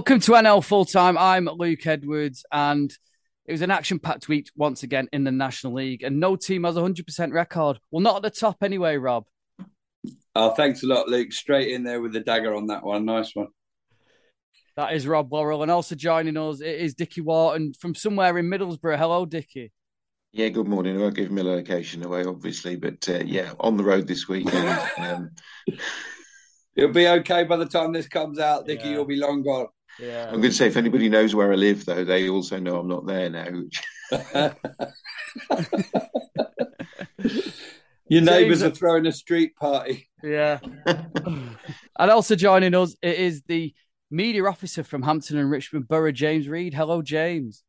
Welcome to NL Full Time. I'm Luke Edwards, and it was an action packed week once again in the National League, and no team has a 100% record. Well, not at the top anyway, Rob. Oh, thanks a lot, Luke. Straight in there with the dagger on that one. Nice one. That is Rob Worrell, and also joining us it is Dickie Wharton from somewhere in Middlesbrough. Hello, Dickie. Yeah, good morning. I won't give my location away, obviously, but uh, yeah, on the road this weekend. um... It'll be okay by the time this comes out, Dickie. Yeah. You'll be long gone. Yeah. I'm going to say, if anybody knows where I live, though, they also know I'm not there now. Your neighbours are throwing a street party. Yeah. and also joining us it is the media officer from Hampton and Richmond Borough, James Reed. Hello, James.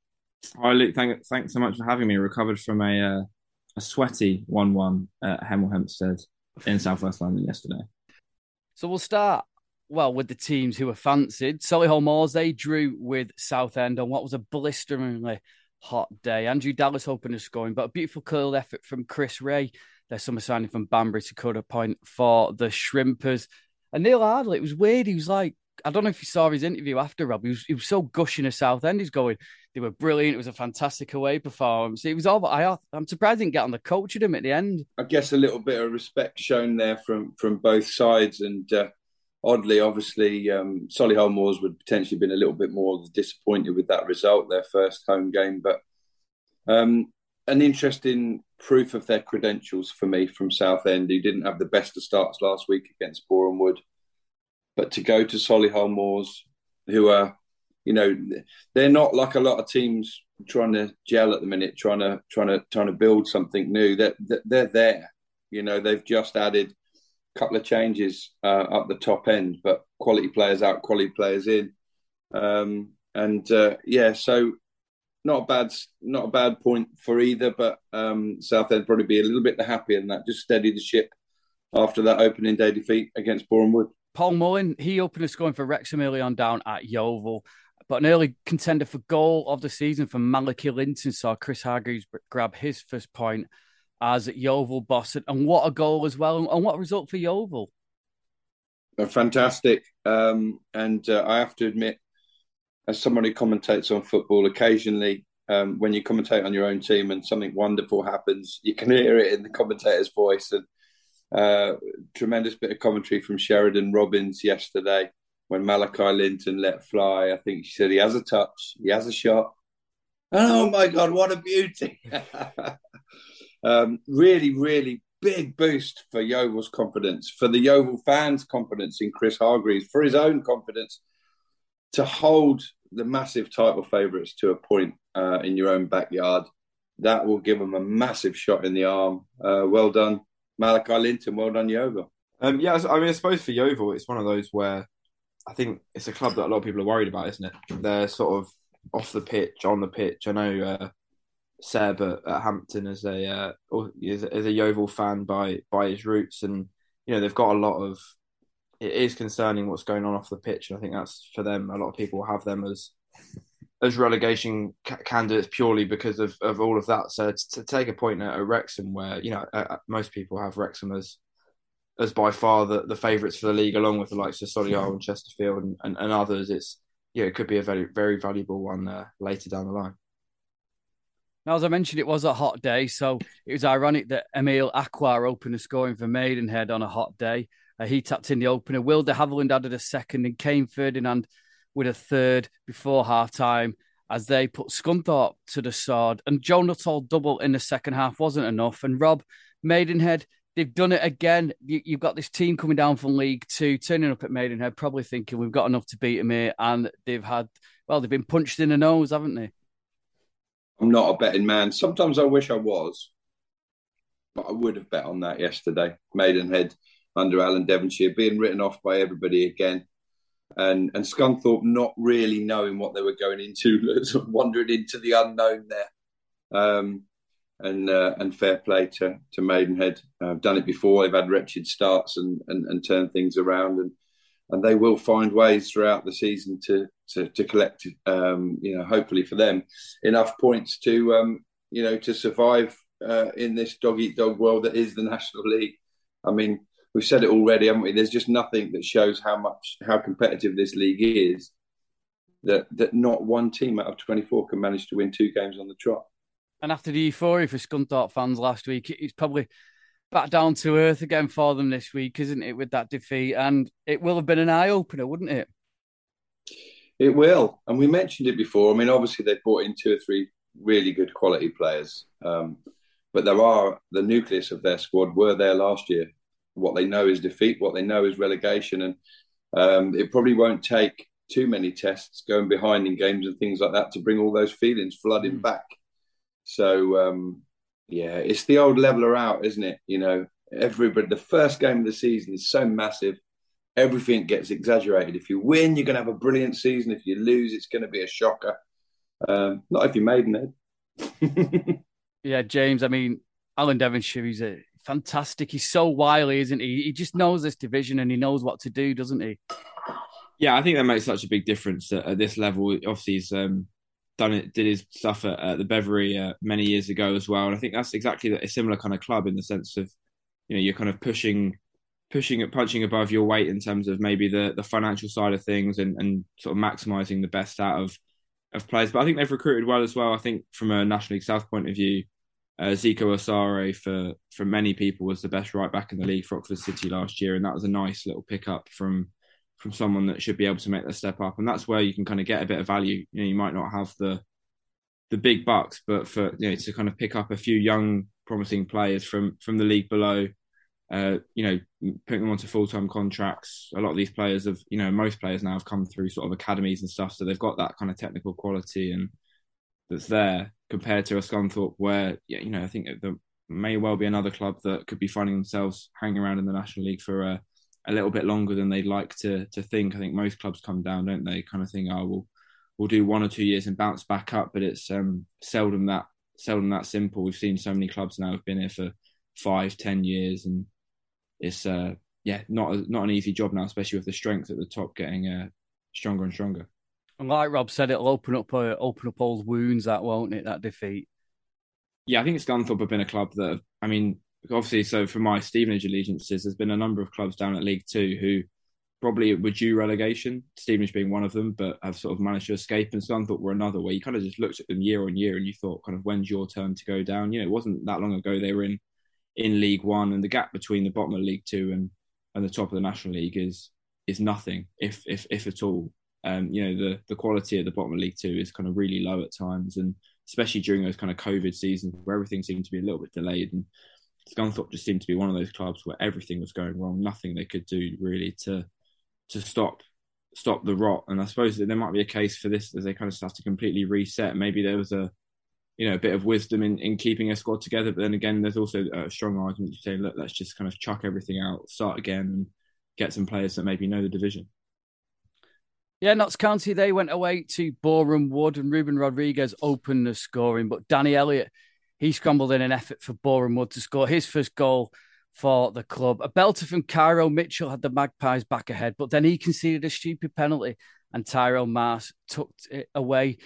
Hi, Luke. Thank, thanks so much for having me. Recovered from a uh, a sweaty one-one at Hemel Hempstead in Southwest London yesterday. So we'll start well with the teams who were fancied. Solihull Moors they drew with Southend on what was a blisteringly hot day. Andrew Dallas opened the scoring, but a beautiful curled effort from Chris Ray. Their summer signing from Banbury to cut a point for the Shrimpers. And Neil Ardley, it was weird. He was like, I don't know if you saw his interview after Rob. He was, he was so gushing of Southend. He's going, they were brilliant. It was a fantastic away performance. It was all. I, I'm surprised he didn't get on the coach at him at the end. I guess a little bit of respect shown there from from both sides, and uh, oddly, obviously, um, Solihull Moors would potentially been a little bit more disappointed with that result, their first home game, but um, an interesting proof of their credentials for me from Southend, who didn't have the best of starts last week against Boreham Wood, but to go to Solihull Moors, who are you know, they're not like a lot of teams trying to gel at the minute, trying to trying to trying to build something new. That they're, they're, there. You know, they've just added couple of changes uh, up the top end, but quality players out, quality players in, um, and uh, yeah, so not a bad not a bad point for either. But um, Southend probably be a little bit the happier than that. Just steady the ship after that opening day defeat against Wood. Paul Mullin, he opened a scoring for Wrexham early on down at Yeovil. But an early contender for goal of the season from Malachi Linton saw Chris Hargreaves grab his first point as Yeovil boss. And what a goal as well. And what a result for Yeovil. Fantastic. Um, and uh, I have to admit, as someone who commentates on football, occasionally um, when you commentate on your own team and something wonderful happens, you can hear it in the commentator's voice. And uh, tremendous bit of commentary from Sheridan Robbins yesterday when Malachi Linton let fly. I think she said he has a touch, he has a shot. Oh my God, what a beauty! um, really, really big boost for Yeovil's confidence, for the Yeovil fans' confidence in Chris Hargreaves, for his own confidence to hold the massive title favourites to a point uh, in your own backyard. That will give them a massive shot in the arm. Uh, well done, Malachi Linton. Well done, Yeovil. Um, yeah, I mean, I suppose for Yeovil, it's one of those where I think it's a club that a lot of people are worried about, isn't it? They're sort of off the pitch, on the pitch. I know uh, Seb at, at, Hampton as a uh, is a Yeovil fan by by his roots, and you know they've got a lot of. It is concerning what's going on off the pitch, and I think that's for them. A lot of people have them as as relegation ca- candidates purely because of, of all of that. So to, to take a point at, at Wrexham, where you know uh, most people have Wrexham as as by far the, the favourites for the league, along with the likes of Solihull and Chesterfield and, and, and, others. It's yeah, it could be a very very valuable one uh, later down the line. Now, as I mentioned, it was a hot day, so it was ironic that Emile Acquah opened the scoring for Maidenhead on a hot day. Uh, he tapped in the opener. Will de Havilland added a second, and Kane Ferdinand with a third before half time as they put Scunthorpe to the sword. And Joe Nuttall double in the second half wasn't enough. And Rob Maidenhead they've done it again. You, have got this team coming down from League Two, turning up at Maidenhead, probably thinking we've got enough to beat them here, and they've had well, they've been punched in the nose, haven't they? I'm not a betting man. Sometimes I wish I was, but I would have bet on that yesterday. Maidenhead under Alan Devonshire being written off by everybody again. And and Scunthorpe not really knowing what they were going into, wandering into the unknown there. Um, and uh, and fair play to to Maidenhead. I've done it before. They've had wretched starts and and, and turned things around, and and they will find ways throughout the season to to, to collect, um, you know, hopefully for them, enough points to um, you know to survive uh, in this dog eat dog world that is the National League. I mean, we've said it already, haven't we? There's just nothing that shows how much how competitive this league is that that not one team out of 24 can manage to win two games on the trot. And after the euphoria for Scunthorpe fans last week, it's probably back down to earth again for them this week, isn't it, with that defeat? And it will have been an eye opener, wouldn't it? It will. And we mentioned it before. I mean, obviously, they've brought in two or three really good quality players. Um, but there are the nucleus of their squad were there last year. What they know is defeat, what they know is relegation. And um, it probably won't take too many tests going behind in games and things like that to bring all those feelings flooding mm. back. So, um, yeah, it's the old leveler out, isn't it? You know, everybody, the first game of the season is so massive. Everything gets exaggerated. If you win, you're going to have a brilliant season. If you lose, it's going to be a shocker. Um, not if you're Maidenhead. yeah, James. I mean, Alan Devonshire, he's a fantastic. He's so wily, isn't he? He just knows this division and he knows what to do, doesn't he? Yeah, I think that makes such a big difference at, at this level. Obviously, he's um, done it, did his stuff at, at the Beveree uh, many years ago as well. And I think that's exactly a similar kind of club in the sense of, you know, you're kind of pushing, pushing, punching above your weight in terms of maybe the the financial side of things and, and sort of maximising the best out of of players. But I think they've recruited well as well. I think from a National League South point of view, uh, Zico Asare for for many people was the best right back in the league for Oxford City last year, and that was a nice little pickup from from someone that should be able to make the step up, and that's where you can kind of get a bit of value. You know, you might not have the the big bucks, but for you know to kind of pick up a few young promising players from from the league below, uh, you know, putting them onto full time contracts. A lot of these players have, you know, most players now have come through sort of academies and stuff, so they've got that kind of technical quality and that's there compared to a Scunthorpe where, you know, I think there may well be another club that could be finding themselves hanging around in the National League for a a little bit longer than they'd like to to think. I think most clubs come down, don't they? Kind of think, Oh, we'll we'll do one or two years and bounce back up, but it's um, seldom that seldom that simple. We've seen so many clubs now have been here for five, ten years, and it's uh, yeah, not a, not an easy job now, especially with the strength at the top getting uh, stronger and stronger. And like Rob said, it'll open up uh, open up old wounds, that won't it? That defeat. Yeah, I think Scunthorpe have been a club that have, I mean, obviously, so for my Stevenage allegiances, there's been a number of clubs down at League Two who probably were due relegation, Stevenage being one of them, but have sort of managed to escape. And Scunthorpe were another where you kind of just looked at them year on year and you thought, kind of, when's your turn to go down? You know, it wasn't that long ago they were in in League One, and the gap between the bottom of League Two and and the top of the National League is is nothing, if if if at all. Um, you know, the the quality at the bottom of League Two is kind of really low at times, and especially during those kind of COVID seasons where everything seemed to be a little bit delayed and Scunthorpe just seemed to be one of those clubs where everything was going wrong, nothing they could do really to to stop stop the rot. And I suppose there might be a case for this as they kind of start to completely reset. Maybe there was a you know a bit of wisdom in, in keeping a squad together, but then again, there's also a strong argument to say, look, let's just kind of chuck everything out, start again, and get some players that maybe know the division. Yeah, Notts County, they went away to Boreham Wood and Ruben Rodriguez opened the scoring, but Danny Elliott he scrambled in an effort for Boreham Wood to score his first goal for the club. A belter from Cairo Mitchell had the Magpies back ahead, but then he conceded a stupid penalty and Tyrone Marsh tucked it away.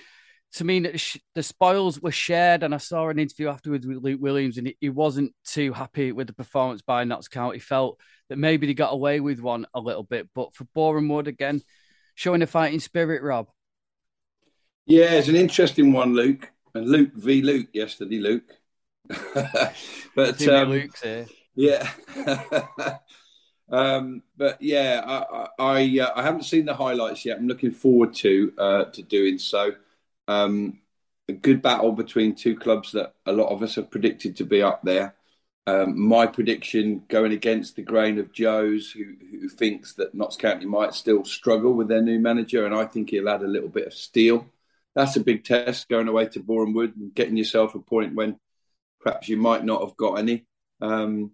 To me, the spoils were shared, and I saw an interview afterwards with Luke Williams, and he wasn't too happy with the performance by Notts County. Felt that maybe they got away with one a little bit, but for Boreham Wood again, showing a fighting spirit, Rob. Yeah, it's an interesting one, Luke and Luke v Luke yesterday, Luke. but um, Luke's here. Yeah. um, but yeah, I I, uh, I, haven't seen the highlights yet. I'm looking forward to uh, to doing so. Um, a good battle between two clubs that a lot of us have predicted to be up there. Um, my prediction going against the grain of Joe's, who, who thinks that Notts County might still struggle with their new manager, and I think he'll add a little bit of steel that's a big test going away to Boreham Wood and getting yourself a point when perhaps you might not have got any. Um,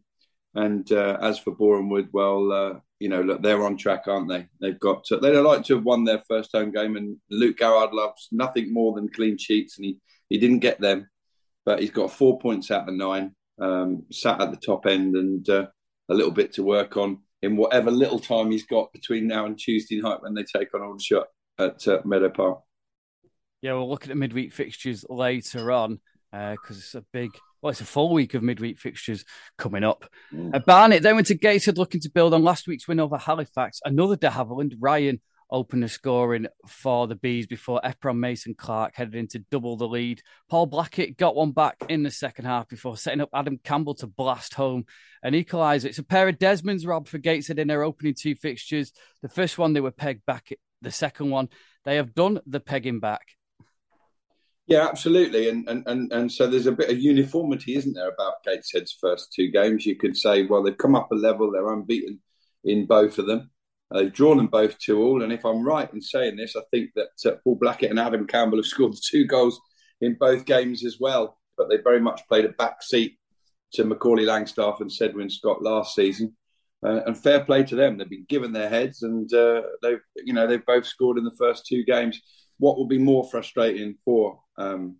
and uh, as for Boreham Wood, well, uh, you know, look, they're on track, aren't they? They've got to, they'd like to have won their first home game, and Luke Garrard loves nothing more than clean sheets, and he he didn't get them, but he's got four points out of nine, um, sat at the top end, and uh, a little bit to work on in whatever little time he's got between now and Tuesday night when they take on Aldershot at uh, Meadow Park. Yeah, we'll look at the midweek fixtures later on because uh, it's a big, well, it's a full week of midweek fixtures coming up. Mm. Uh, Barnet then went to Gateshead looking to build on last week's win over Halifax. Another de Havilland, Ryan opened the scoring for the Bees before Ephron Mason Clark headed in to double the lead. Paul Blackett got one back in the second half before setting up Adam Campbell to blast home and equalise. It's a pair of Desmonds, Rob, for Gateshead in their opening two fixtures. The first one, they were pegged back. The second one, they have done the pegging back. Yeah, absolutely, and and and and so there's a bit of uniformity, isn't there, about Gateshead's first two games? You could say, well, they've come up a level; they're unbeaten in both of them. they've drawn them both to all, and if I'm right in saying this, I think that uh, Paul Blackett and Adam Campbell have scored two goals in both games as well. But they very much played a back seat to Macaulay Langstaff and Cedwyn Scott last season. Uh, and fair play to them; they've been given their heads, and uh, they've you know they've both scored in the first two games what will be more frustrating for um,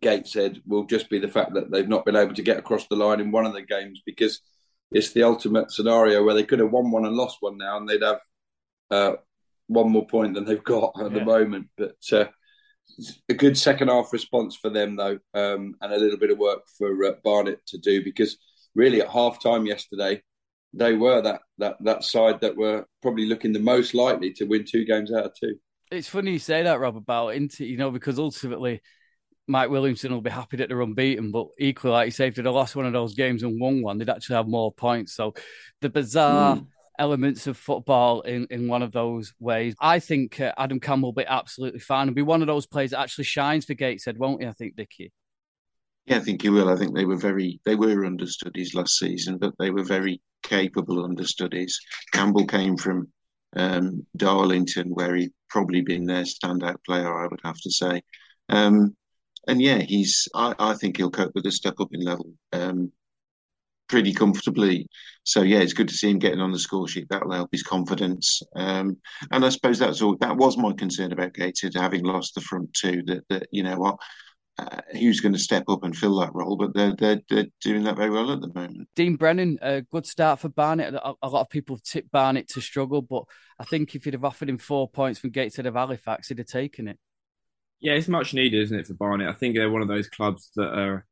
Gateshead will just be the fact that they've not been able to get across the line in one of the games because it's the ultimate scenario where they could have won one and lost one now, and they'd have uh, one more point than they've got at yeah. the moment. But uh, a good second half response for them though, um, and a little bit of work for uh, Barnet to do because really at half time yesterday they were that that that side that were probably looking the most likely to win two games out of two it's funny you say that, Rob, about Inter, you know, because ultimately Mike Williamson will be happy that they're unbeaten, but equally, like you say, if they'd have lost one of those games and won one, they'd actually have more points. So the bizarre mm. elements of football in, in one of those ways. I think uh, Adam Campbell will be absolutely fine and be one of those players that actually shines for Gateshead, won't he? I think, Dickie. Yeah, I think he will. I think they were very they were understudies last season, but they were very capable understudies. Campbell came from um, Darlington, where he'd probably been their standout player, I would have to say. Um, and yeah, he's. I, I, think he'll cope with the step up in level um, pretty comfortably. So yeah, it's good to see him getting on the score sheet. That'll help his confidence. Um, and I suppose that's all. That was my concern about Gateshead having lost the front two. That that you know what uh, who's going to step up and fill that role, but they're, they're, they're doing that very well at the moment. Dean Brennan, a good start for Barnet. A, a lot of people have tipped Barnet to struggle, but I think if you'd have offered him four points from Gateshead of Halifax, he'd have taken it. Yeah, it's much needed, isn't it, for Barnet? I think they're one of those clubs that are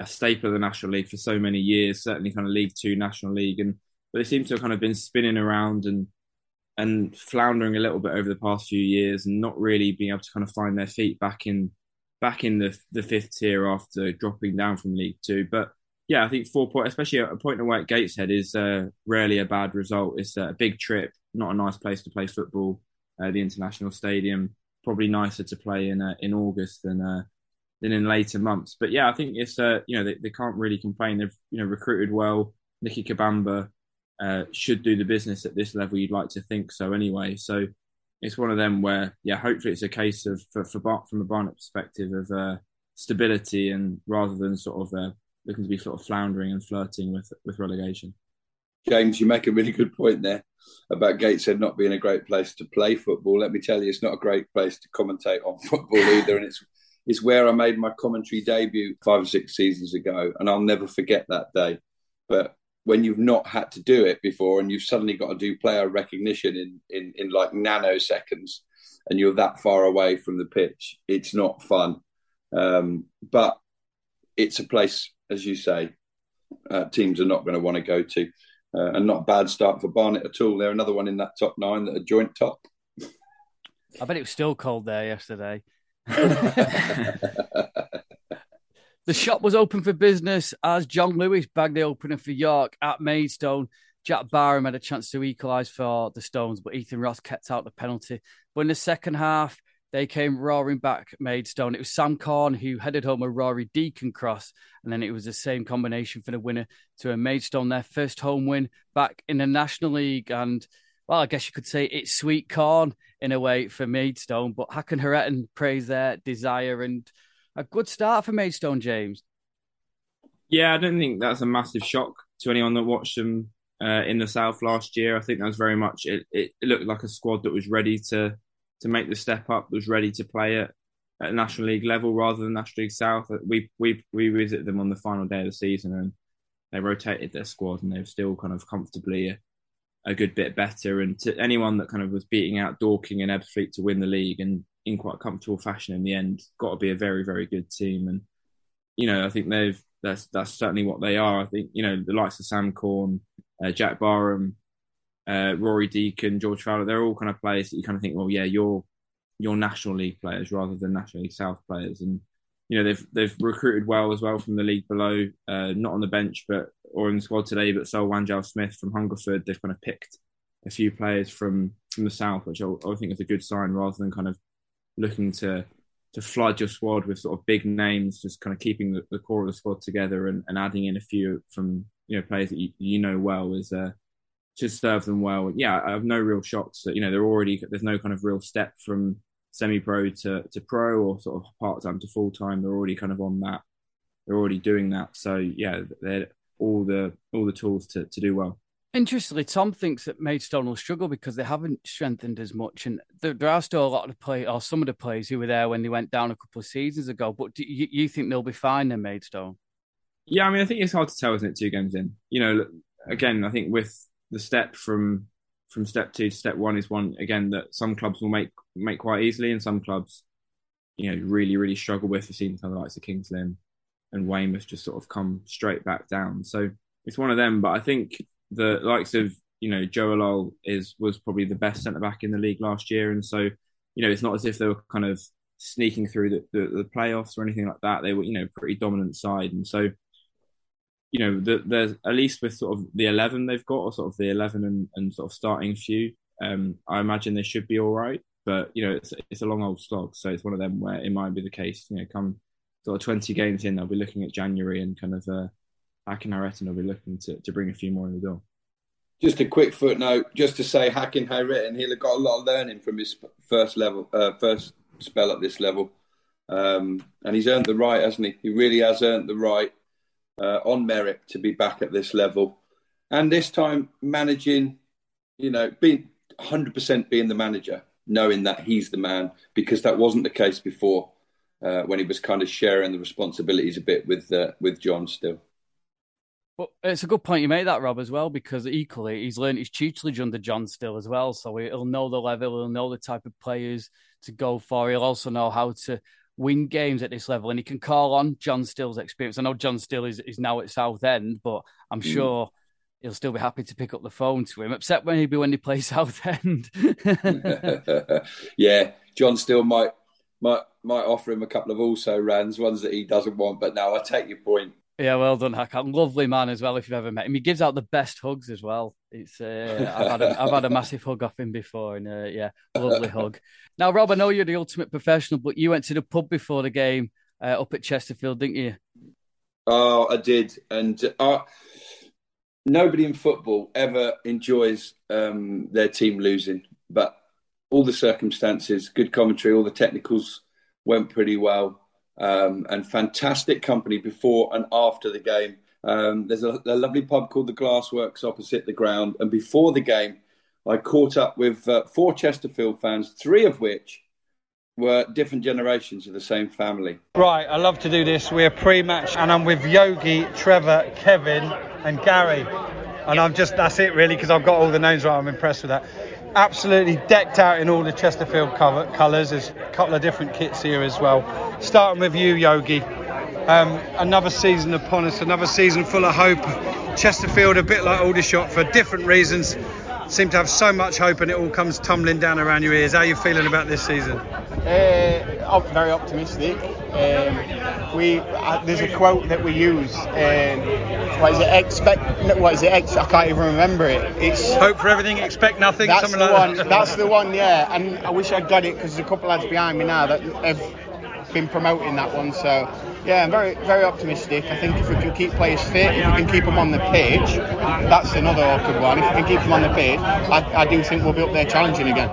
a staple of the National League for so many years, certainly kind of League Two, National League, and but they seem to have kind of been spinning around and and floundering a little bit over the past few years and not really being able to kind of find their feet back in back in the the fifth tier after dropping down from League Two. But yeah, I think four points, especially a point away at Gateshead, is uh, rarely a bad result. It's a big trip, not a nice place to play football. Uh, the International Stadium probably nicer to play in uh, in August than uh, than in later months. But yeah, I think it's uh, you know they, they can't really complain. They've you know recruited well. Nicke Kabamba uh, should do the business at this level. You'd like to think so anyway. So it's one of them where, yeah, hopefully it's a case of for, for from a Barnet perspective of uh, stability and rather than sort of uh, looking to be sort of floundering and flirting with with relegation. James, you make a really good point there about Gateshead not being a great place to play football. Let me tell you, it's not a great place to commentate on football either, and it's it's where I made my commentary debut five or six seasons ago, and I'll never forget that day. But when you've not had to do it before and you've suddenly got to do player recognition in, in, in like nanoseconds and you're that far away from the pitch, it's not fun. Um, but it's a place, as you say, uh, teams are not going to want to go to. Uh, and not a bad start for Barnet at all. They're another one in that top nine that are joint top. I bet it was still cold there yesterday. The shop was open for business as John Lewis bagged the opener for York at Maidstone. Jack Barham had a chance to equalise for the Stones, but Ethan Ross kept out the penalty. But in the second half, they came roaring back Maidstone. It was Sam Corn who headed home a Rory Deacon cross, and then it was the same combination for the winner to a Maidstone, their first home win back in the National League. And well, I guess you could say it's sweet corn in a way for Maidstone, but Hakan Hayrettin praised their desire and a good start for Maidstone, James. Yeah, I don't think that's a massive shock to anyone that watched them uh, in the South last year. I think that was very much it, it, looked like a squad that was ready to to make the step up, was ready to play at, at National League level rather than National League South. We we we visited them on the final day of the season and they rotated their squad and they're still kind of comfortably a, a, good bit better. And to anyone that kind of was beating out Dorking and Ebbsfleet to win the league and in quite comfortable fashion in the end. Got to be a very very good team, and you know I think they've that's that's certainly what they are. I think you know the likes of Sam Corn, uh, Jack Barham, uh, Rory Deacon, George Fowler. They're all kind of players that you kind of think, well, yeah, you're you're National League players rather than National League South players, and you know they've they've recruited well as well from the league below, uh, not on the bench but or in the squad today. But Sol Wanjal Smith from Hungerford, they've kind of picked a few players from from the south, which I, I think is a good sign rather than kind of looking to to flood your squad with sort of big names, just kind of keeping the, the core of the squad together and, and, adding in a few from you know players that you, you know well is uh, serve them well. Yeah, I have no real shocks that you know they're already there's no kind of real step from semi-pro to, to pro or sort of part-time to full-time. They're already kind of on that. They're already doing that. So yeah, they're all the all the tools to, to do well. Interestingly, Tom thinks that Maidstone will struggle because they haven't strengthened as much, and there, there, are still a lot of play or some of the players who were there when they went down a couple of seasons ago. But do you, you think they'll be fine then, Maidstone? Yeah, I mean, I think it's hard to tell, isn't it? Two games in, you know, again, I think with the step from from step two to step one is one again that some clubs will make make quite easily, and some clubs, you know, really really struggle with. We've seen kind of likes of Kings Lynn and Weymouth just sort of come straight back down. So it's one of them. But I think the likes of you know Joe Alol is was probably the best centre back in the league last year, and so you know it's not as if they were kind of sneaking through the, the, the playoffs or anything like that. They were you know pretty dominant side, and so you know the, there's at least with sort of the eleven they've got, or sort of the eleven and, and sort of starting few. Um, I imagine they should be all right, but you know it's it's a long old slog, so it's one of them where it might be the case. You know, come sort of twenty games in, they'll be looking at January and kind of. Uh, Hakan Hayrettin will be looking to, to bring a few more in the door. Just a quick footnote, just to say, Hakan Hayrettin, he'll have got a lot of learning from his first level, uh, first spell at this level, um, and he's earned the right, hasn't he? He really has earned the right uh, on merit to be back at this level, and this time managing, you know, being 100% being the manager, knowing that he's the man, because that wasn't the case before uh, when he was kind of sharing the responsibilities a bit with uh, with John still. But it's a good point you made that, Rob, as well, because equally he's learned his tutelage under John Still as well. So he'll know the level, he'll know the type of players to go for. He'll also know how to win games at this level, and he can call on John Still's experience. I know John Still is, is now at Southend, but I'm mm. sure he'll still be happy to pick up the phone to him, except when he be when he plays Southend. yeah, John Still might might might offer him a couple of also rans, ones that he doesn't want. But now I take your point. Yeah, well done, Hakan. Lovely man as well. If you've ever met him, he gives out the best hugs as well. It's uh, I've had a, I've had a massive hug off him before, and uh, yeah, lovely hug. Now, Rob, I know you're the ultimate professional, but you went to the pub before the game uh, up at Chesterfield, didn't you? Oh, I did, and uh, nobody in football ever enjoys um, their team losing, but all the circumstances, good commentary, all the technicals went pretty well um, and fantastic company before and after the game. Um, there's a, a, lovely pub called the Glassworks opposite the ground, and before the game, I caught up with uh, four Chesterfield fans, three of which were different generations of the same family. Right, I love to do this. We're pre-match, and I'm with Yogi, Trevor, Kevin, and Gary. And I'm just that's it really because I've got all the names right. I'm impressed with that absolutely decked out in all the Chesterfield colours. There's a couple of different kits here as well. Starting with you, Yogi. Um, another season upon us, another season full of hope. Chesterfield, a bit like Aldershot for different reasons, seem to have so much hope and it all comes tumbling down around your ears. How are you feeling about this season? Uh, very optimistic. Um, we uh, there's a quote that we use. Um, what is it? Expect. What is it? Ex, I can't even remember it. It's hope for everything, expect nothing. That's the like one. That. That's the one. Yeah. And I wish I'd got it because there's a couple of lads behind me now that have been promoting that one. So yeah, I'm very very optimistic. I think if we can keep players fit, if we can keep them on the pitch, that's another awkward one. If we can keep them on the pitch, I, I do think we'll be up there challenging again.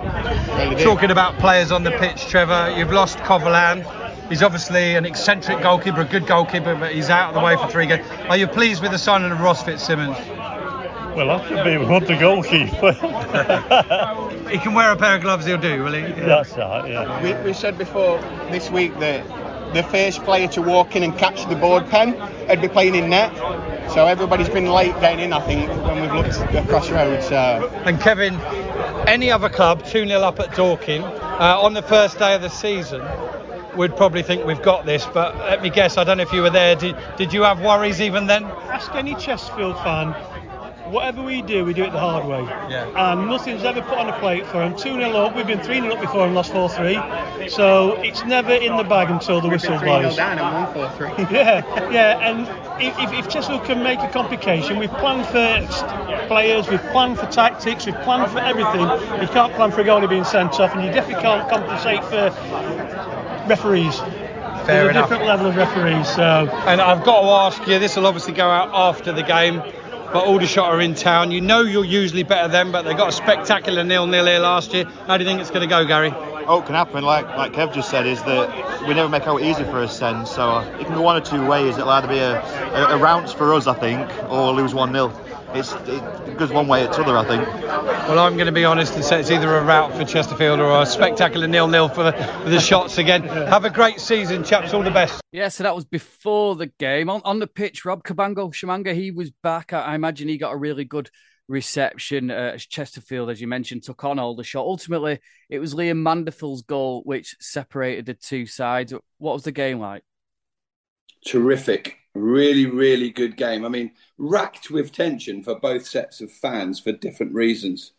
Really Talking about players on the pitch, Trevor, you've lost Coverland. He's obviously an eccentric goalkeeper, a good goalkeeper, but he's out of the way for three games. Are you pleased with the signing of Ross Fitzsimons? Well, I should be with the goalkeeper. he can wear a pair of gloves, he'll do, will he? Yeah. That's right, yeah. We, we said before this week that the first player to walk in and catch the board pen would be playing in net. So everybody's been late getting in, I think, when we've looked across roads. So. And Kevin, any other club 2 0 up at Dorking uh, on the first day of the season would probably think we've got this, but let me guess, I don't know if you were there. Did, did you have worries even then? Ask any Chesterfield fan whatever we do, we do it the hard way. Yeah. And nothing's ever put on a plate for them. 2 0 up, we've been 3 0 up before and lost 4 3. So it's never in the bag until the We've whistle 3 0 blows. down and 1 4 3. Yeah, yeah, and if, if, if Chesterfield can make a complication, we've planned for players, we've planned for tactics, we've planned for everything. You can't plan for a goalie being sent off, and you definitely can't compensate for referees. Fair There's a enough. different level of referees, so And I've got to ask you, this will obviously go out after the game, but Aldershot are in town. You know you're usually better than, but they got a spectacular nil-nil here last year. How do you think it's going to go, Gary? Oh, it can happen. Like like Kev just said, is that we never make out easy for us. Then, so uh, it can go one or two ways. It'll either be a, a, a rounce for us, I think, or lose one 0 It's it goes one way or the other, I think. Well, I'm going to be honest and say it's either a rout for Chesterfield or a spectacular nil-nil for the, for the shots again. Have a great season, chaps. All the best. Yeah, so that was before the game. On, on the pitch, Rob Kabongo Tshimanga, he was back. I, I imagine he got a really good reception uh, as Chesterfield, as you mentioned, took on Aldershot. Ultimately, it was Liam Mandeville's goal which separated the two sides. What was the game like? Terrific. Really, really good game. I mean, racked with tension for both sets of fans for different reasons.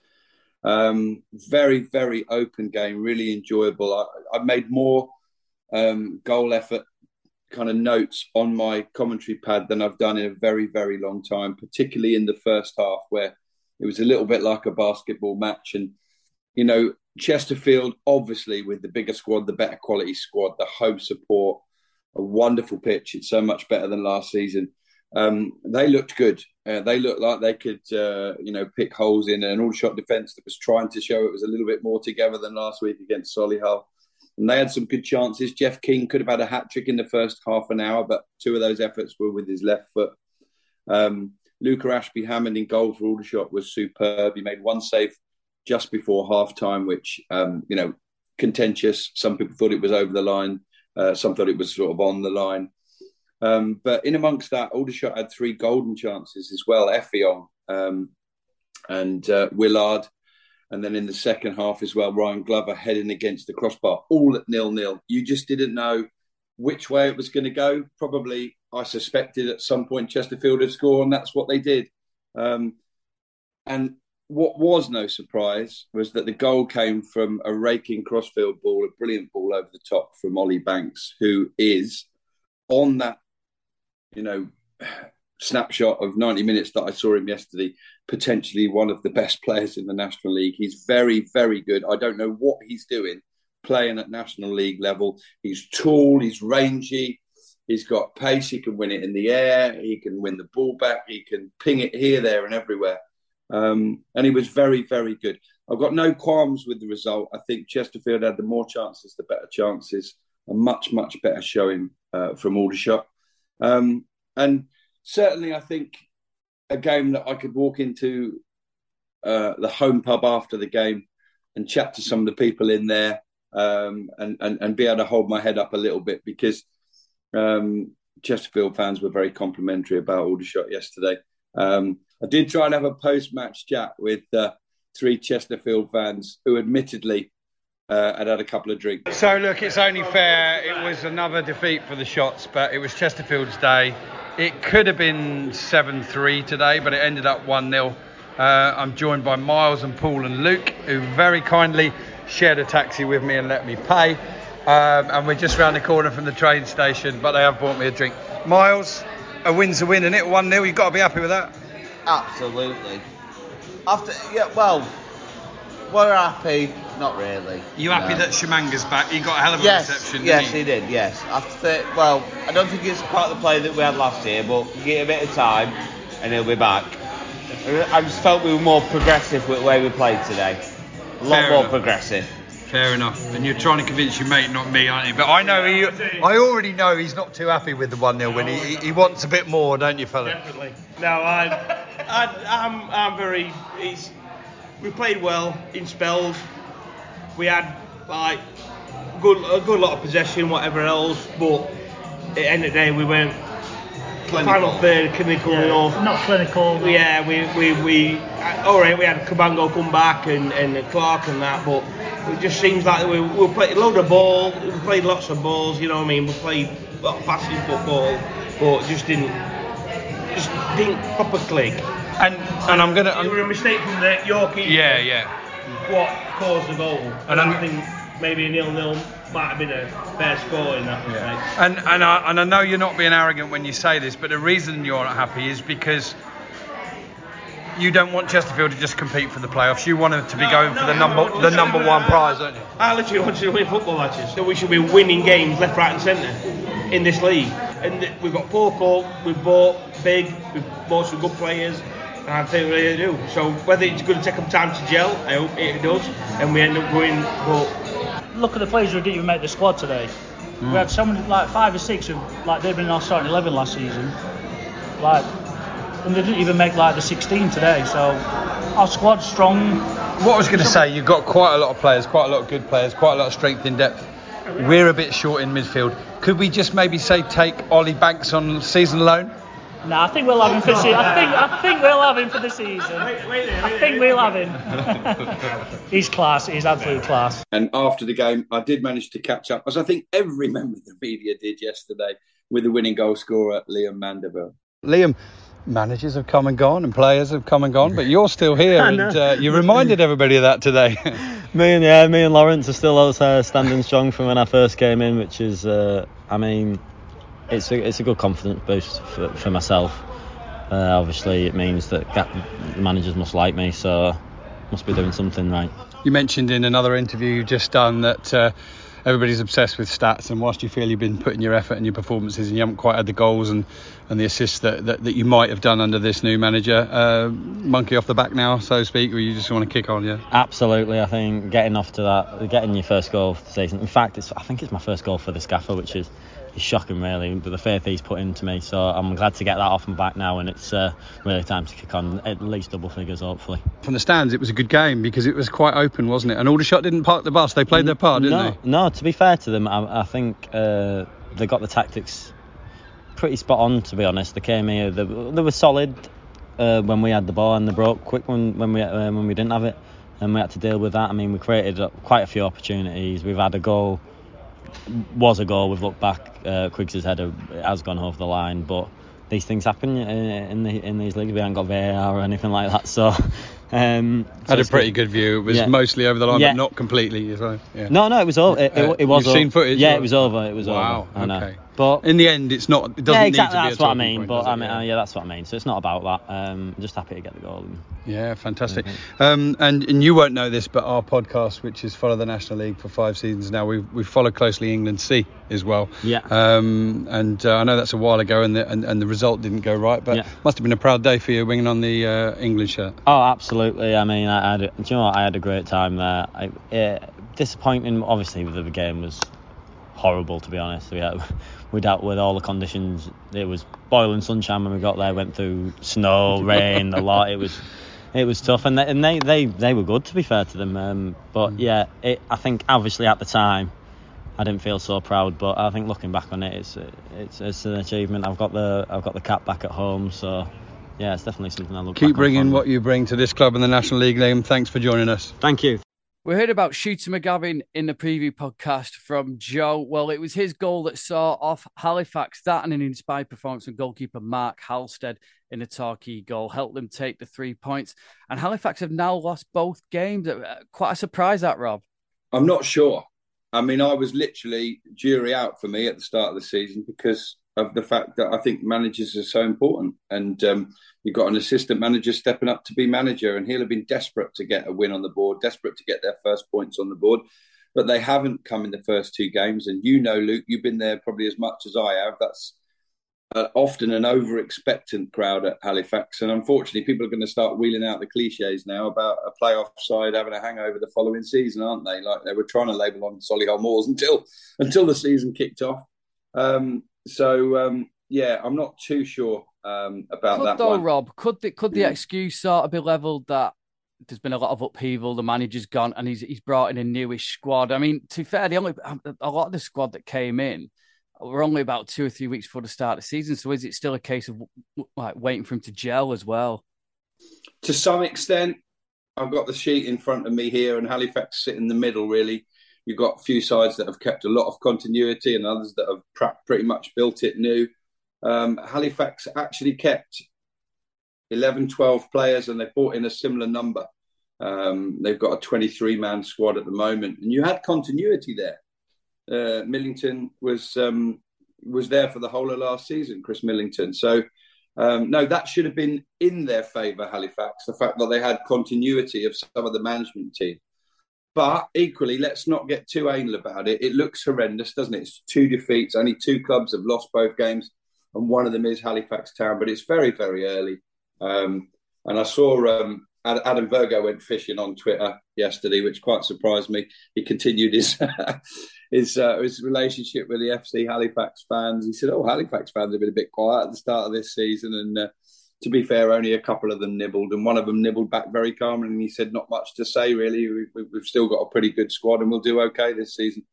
Um, very, very open game, really enjoyable. I, I made more um, goal effort kind of notes on my commentary pad than I've done in a very, very long time, particularly in the first half where it was a little bit like a basketball match. And, you know, Chesterfield, obviously, with the bigger squad, the better quality squad, the home support, a wonderful pitch. It's so much better than last season. Um, they looked good. Uh, they looked like they could, uh, you know, pick holes in an Aldershot defence that was trying to show it was a little bit more together than last week against Solihull. And they had some good chances. Jeff King could have had a hat trick in the first half an hour, but two of those efforts were with his left foot. Um, Luca Ashby Hammond in goal for Aldershot was superb. He made one save just before half time, which, um, you know, contentious. Some people thought it was over the line. Uh, some thought it was sort of on the line. Um, but in amongst that, Aldershot had three golden chances as well. Effion um, and uh, Willard. And then in the second half as well, Ryan Glover heading against the crossbar, all at nil nil. You just didn't know which way it was going to go. Probably, I suspected at some point Chesterfield would score, and that's what they did. Um, and what was no surprise was that the goal came from a raking crossfield ball, a brilliant ball over the top from Ollie Banks, who is on that, you know, snapshot of 90 minutes that I saw him yesterday, potentially one of the best players in the National League. He's very, very good. I don't know what he's doing playing at National League level. He's tall, he's rangy, he's got pace, he can win it in the air, he can win the ball back, he can ping it here, there, and everywhere. Um, and he was very, very good. I've got no qualms with the result. I think Chesterfield had the more chances, the better chances, a much, much better showing uh, from Aldershot. Um, and certainly, I think a game that I could walk into uh, the home pub after the game and chat to some of the people in there um, and, and, and be able to hold my head up a little bit because um, Chesterfield fans were very complimentary about Aldershot yesterday. Um, I did try and have a post match chat with uh, three Chesterfield fans who admittedly uh, had had a couple of drinks. So look, it's only fair. It was another defeat for the shots, but it was Chesterfield's day. It could have been 7-3 today, but it ended up 1-0. Uh, I'm joined by Miles and Paul and Luke, who very kindly shared a taxi with me and let me pay. Um, and we're just round the corner from the train station, but they have bought me a drink. Miles, a win's a win, and it 1-0. You've got to be happy with that. Absolutely. After yeah, well, we're happy. Not really. You happy No. that Tshimanga's back? He got a hell of a Yes, reception. yes, didn't he did. Yes, after well, I don't think it's quite the play that we had last year, but give it a bit of time, and he'll be back. I just felt we were more progressive with the way we played today. A lot Fair more enough. progressive. Fair enough. And you're trying to convince your mate, not me, aren't you? But I know he. I already know he's not too happy with the one 0 win. He, he- he wants a bit more, don't you, fella? Definitely. No, I, I, I'm, I'm very. It's, we played well in spells. We had like good, a good lot of possession, whatever else. But at the end of the day, we weren't. Final third, clinical enough. Not clinical. Yeah, we, we, we uh, all right. We had Kabongo come back and, and Clark and that, but it just seems like we we played a load of ball. We played lots of balls. You know what I mean? We played a lot of passing football, but just didn't just didn't proper click. And and I'm gonna. It was a mistake from the Yorkie. Yeah, yeah. What caused the goal? And And, I'm- I think maybe a nil-nil might have been a fair score in that respect. And and I, and I know you're not being arrogant when you say this, but the reason you're not happy is because you don't want Chesterfield to just compete for the playoffs. You want them to be No, going no, for the number no, the number one prize, don't you? I literally want you to win football matches. So we should be winning games left, right, and centre in this league. And we've got poor call, we've bought big, we've bought some good players, and I think we really do. So whether it's going to take them time to gel, I hope it does, and we end up going. Look at the players who didn't even make the squad today. Mm. We had so many, like five or six, who like they've been in our starting eleven last season, like, and they didn't even make like the 16 today. So our squad's strong. What I was going to say, you've got quite a lot of players, quite a lot of good players, quite a lot of strength in depth. We're a bit short in midfield. Could we just maybe say take Ollie Banks on season loan? Nah, I think we'll have him for the season. I think I think we'll have him for the season. I think we'll have him. he's class. He's absolute class. And after the game, I did manage to catch up, as I think every member of the media did yesterday, with the winning goal scorer, Liam Mandeville. Liam, managers have come and gone and players have come and gone, but you're still here and uh, you reminded everybody of that today. me and yeah, me and Laurence are still out there standing strong from when I first came in, which is, uh, I mean, it's a, it's a good confidence boost for, for myself. Uh, obviously, it means that ga- the managers must like me, so must be doing something right. You mentioned in another interview you've just done that uh, everybody's obsessed with stats, and whilst you feel you've been putting your effort and your performances and you haven't quite had the goals and, and the assists that, that, that you might have done under this new manager, uh, monkey off the back now, so to speak, or you just want to kick on, yeah? Absolutely, I think getting off to that, getting your first goal for the season. In fact, it's I think it's my first goal for the Scaffer, which is, is shocking, really. But the faith he's put into me, so I'm glad to get that off and back now, and it's uh, really time to kick on at least double figures, hopefully. From the stands, it was a good game because it was quite open, wasn't it? And Aldershot didn't park the bus; they played their part, didn't no, they? No, to be fair to them, I, I think uh, they got the tactics pretty spot on. To be honest, they came here, they, they were solid uh, when we had the ball, and they broke quick when when we uh, when we didn't have it, and we had to deal with that. I mean, we created uh, quite a few opportunities. We've had a goal, was a goal. We've looked back, uh, Quiggs' header has gone over the line, but. These things happen in, in, the, in these leagues. We haven't got VAR or anything like that, so um, so Had a pretty good view. It was Yeah. mostly over the line, Yeah. but not completely. Yeah. No, no, it was over. It, it, Uh, it was You've seen over. footage? Yeah, it was over. It was wow, over. Know. okay. But in the end, it's not. It doesn't yeah, exactly. need to be that's a what I mean. point, but? I mean, Yeah. uh, yeah, that's what I mean. So it's not about that. Um, I'm just happy to get the goal. Yeah, fantastic. Um, and and you won't know this, but our podcast, which is Follow the National League for five seasons now, we've we've followed closely England C as well. Yeah. Um, and uh, I know that's a while ago, and the and, and the result didn't go right, but Yeah. must have been a proud day for you winging on the uh, England shirt. Oh, absolutely. I mean, I had. a- Do you know what? I had a great time there. I, uh, disappointing, obviously, with the game was horrible. To be honest, we had, we dealt with all the conditions. It was boiling sunshine when we got there. Went through snow, rain, a lot. It was. It was tough, and they, and they, they, they were good to be fair to them. Um, but yeah, it, I think obviously at the time, I didn't feel so proud. But I think looking back on it, it's it's, it's an achievement. I've got the I've got the cap back at home, so yeah, it's definitely something I look Keep bringing what you bring to this club and the National League, Liam. Thanks for joining us. Thank you. We heard about Shooter McGavin in the preview podcast from Joe. Well, it was his goal that saw off Halifax. That and an inspired performance from goalkeeper Mark Halstead in a Torquay goal helped them take the three points. And Halifax have now lost both games. Uh, Quite a surprise, that Rob. I'm not sure. I mean, I was literally jury out for me at the start of the season because of the fact that I think managers are so important. And um, you've got an assistant manager stepping up to be manager, and he'll have been desperate to get a win on the board, desperate to get their first points on the board. But they haven't come in the first two games. And you know, Luke, you've been there probably as much as I have. That's uh, often an over expectant crowd at Halifax. And unfortunately, people are going to start wheeling out the cliches now about a playoff side having a hangover the following season, aren't they? Like they were trying to label on Solihull Moors until until the season kicked off. Um, so um, yeah, I'm not too sure um, about Could that though, one. Rob, could the, could the Yeah. excuse sort of be levelled that there's been a lot of upheaval, the manager's gone, and he's he's brought in a newish squad? I mean, to be fair, the only a lot of the squad that came in were only about two or three weeks before the start of the season. So is it still a case of like waiting for him to gel as well? to some extent, I've got the sheet in front of me here, and Halifax sit in the middle. Really, you've got a few sides that have kept a lot of continuity, and others that have pra- pretty much built it new. Um, Halifax actually kept 11, 12 players, and they brought in a similar number. Um, they've got a 23 man squad at the moment, and you had continuity there. Uh, Millington was um, was there for the whole of last season, Chris Millington. So, um, no, that should have been in their favour, Halifax. The fact that they had continuity of some of the management team. But equally, let's not get too anal about it. It looks horrendous, doesn't it? It's two defeats. Only two clubs have lost both games, and one of them is Halifax Town. But it's very, very early. Um, and I saw um, Adam Virgo went fishing on Twitter yesterday, which quite surprised me. He continued his his uh, his relationship with the FC Halifax fans. He said, "Oh, Halifax fans have been a bit quiet at the start of this season, and uh, to be fair, only a couple of them nibbled, and one of them nibbled back very calmly. And he said, "Not much to say, really. We, have still got a pretty good squad, and we'll do okay this season.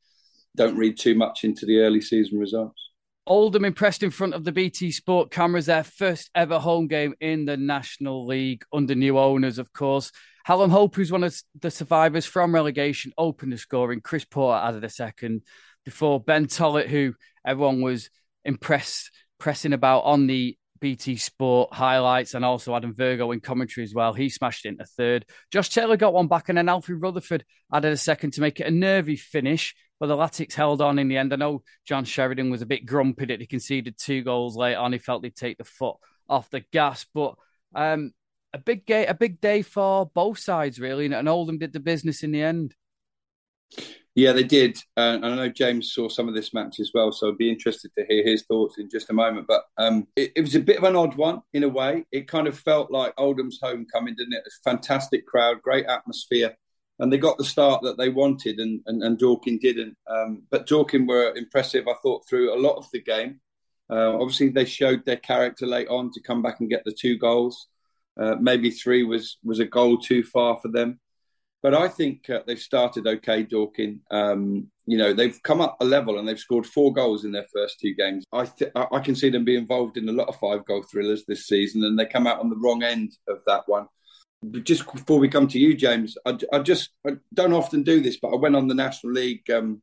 Don't read too much into the early season results." Oldham impressed in front of the BT Sport cameras, their first ever home game in the National League under new owners, of course. Hallam Hope, who's one of the survivors from relegation, opened the scoring. Chris Porter added a second before Ben Tollitt, who everyone was impressed, pressing about on the BT Sport highlights and also Adam Virgo in commentary as well. He smashed into third. Josh Taylor got one back, and then Alfie Rutherford added a second to make it a nervy finish. But the Latics held on in the end. I know John Sheridan was a bit grumpy that he conceded two goals late on. He felt he'd take the foot off the gas. But um, a big day, a big day for both sides, really. And Oldham did the business in the end. Yeah, they did. Uh, and I know James saw some of this match as well, so I'd be interested to hear his thoughts in just a moment. But um, it, it, was a bit of an odd one in a way. It kind of felt like Oldham's homecoming, didn't it? A fantastic crowd, great atmosphere and they got the start that they wanted, and and, and Dorking didn't. Um, but Dorking were impressive, I thought, through a lot of the game. Uh, obviously, they showed their character late on to come back and get the two goals. Uh, maybe three was was a goal too far for them, but I think uh, they've started okay. Dorking, um, you know, they've come up a level and they've scored four goals in their first two games. I th- I can see them be involved in a lot of five goal thrillers this season, and they come out on the wrong end of that one just before we come to you, James, I, I, just I don't often do this, but I went on the National League, um,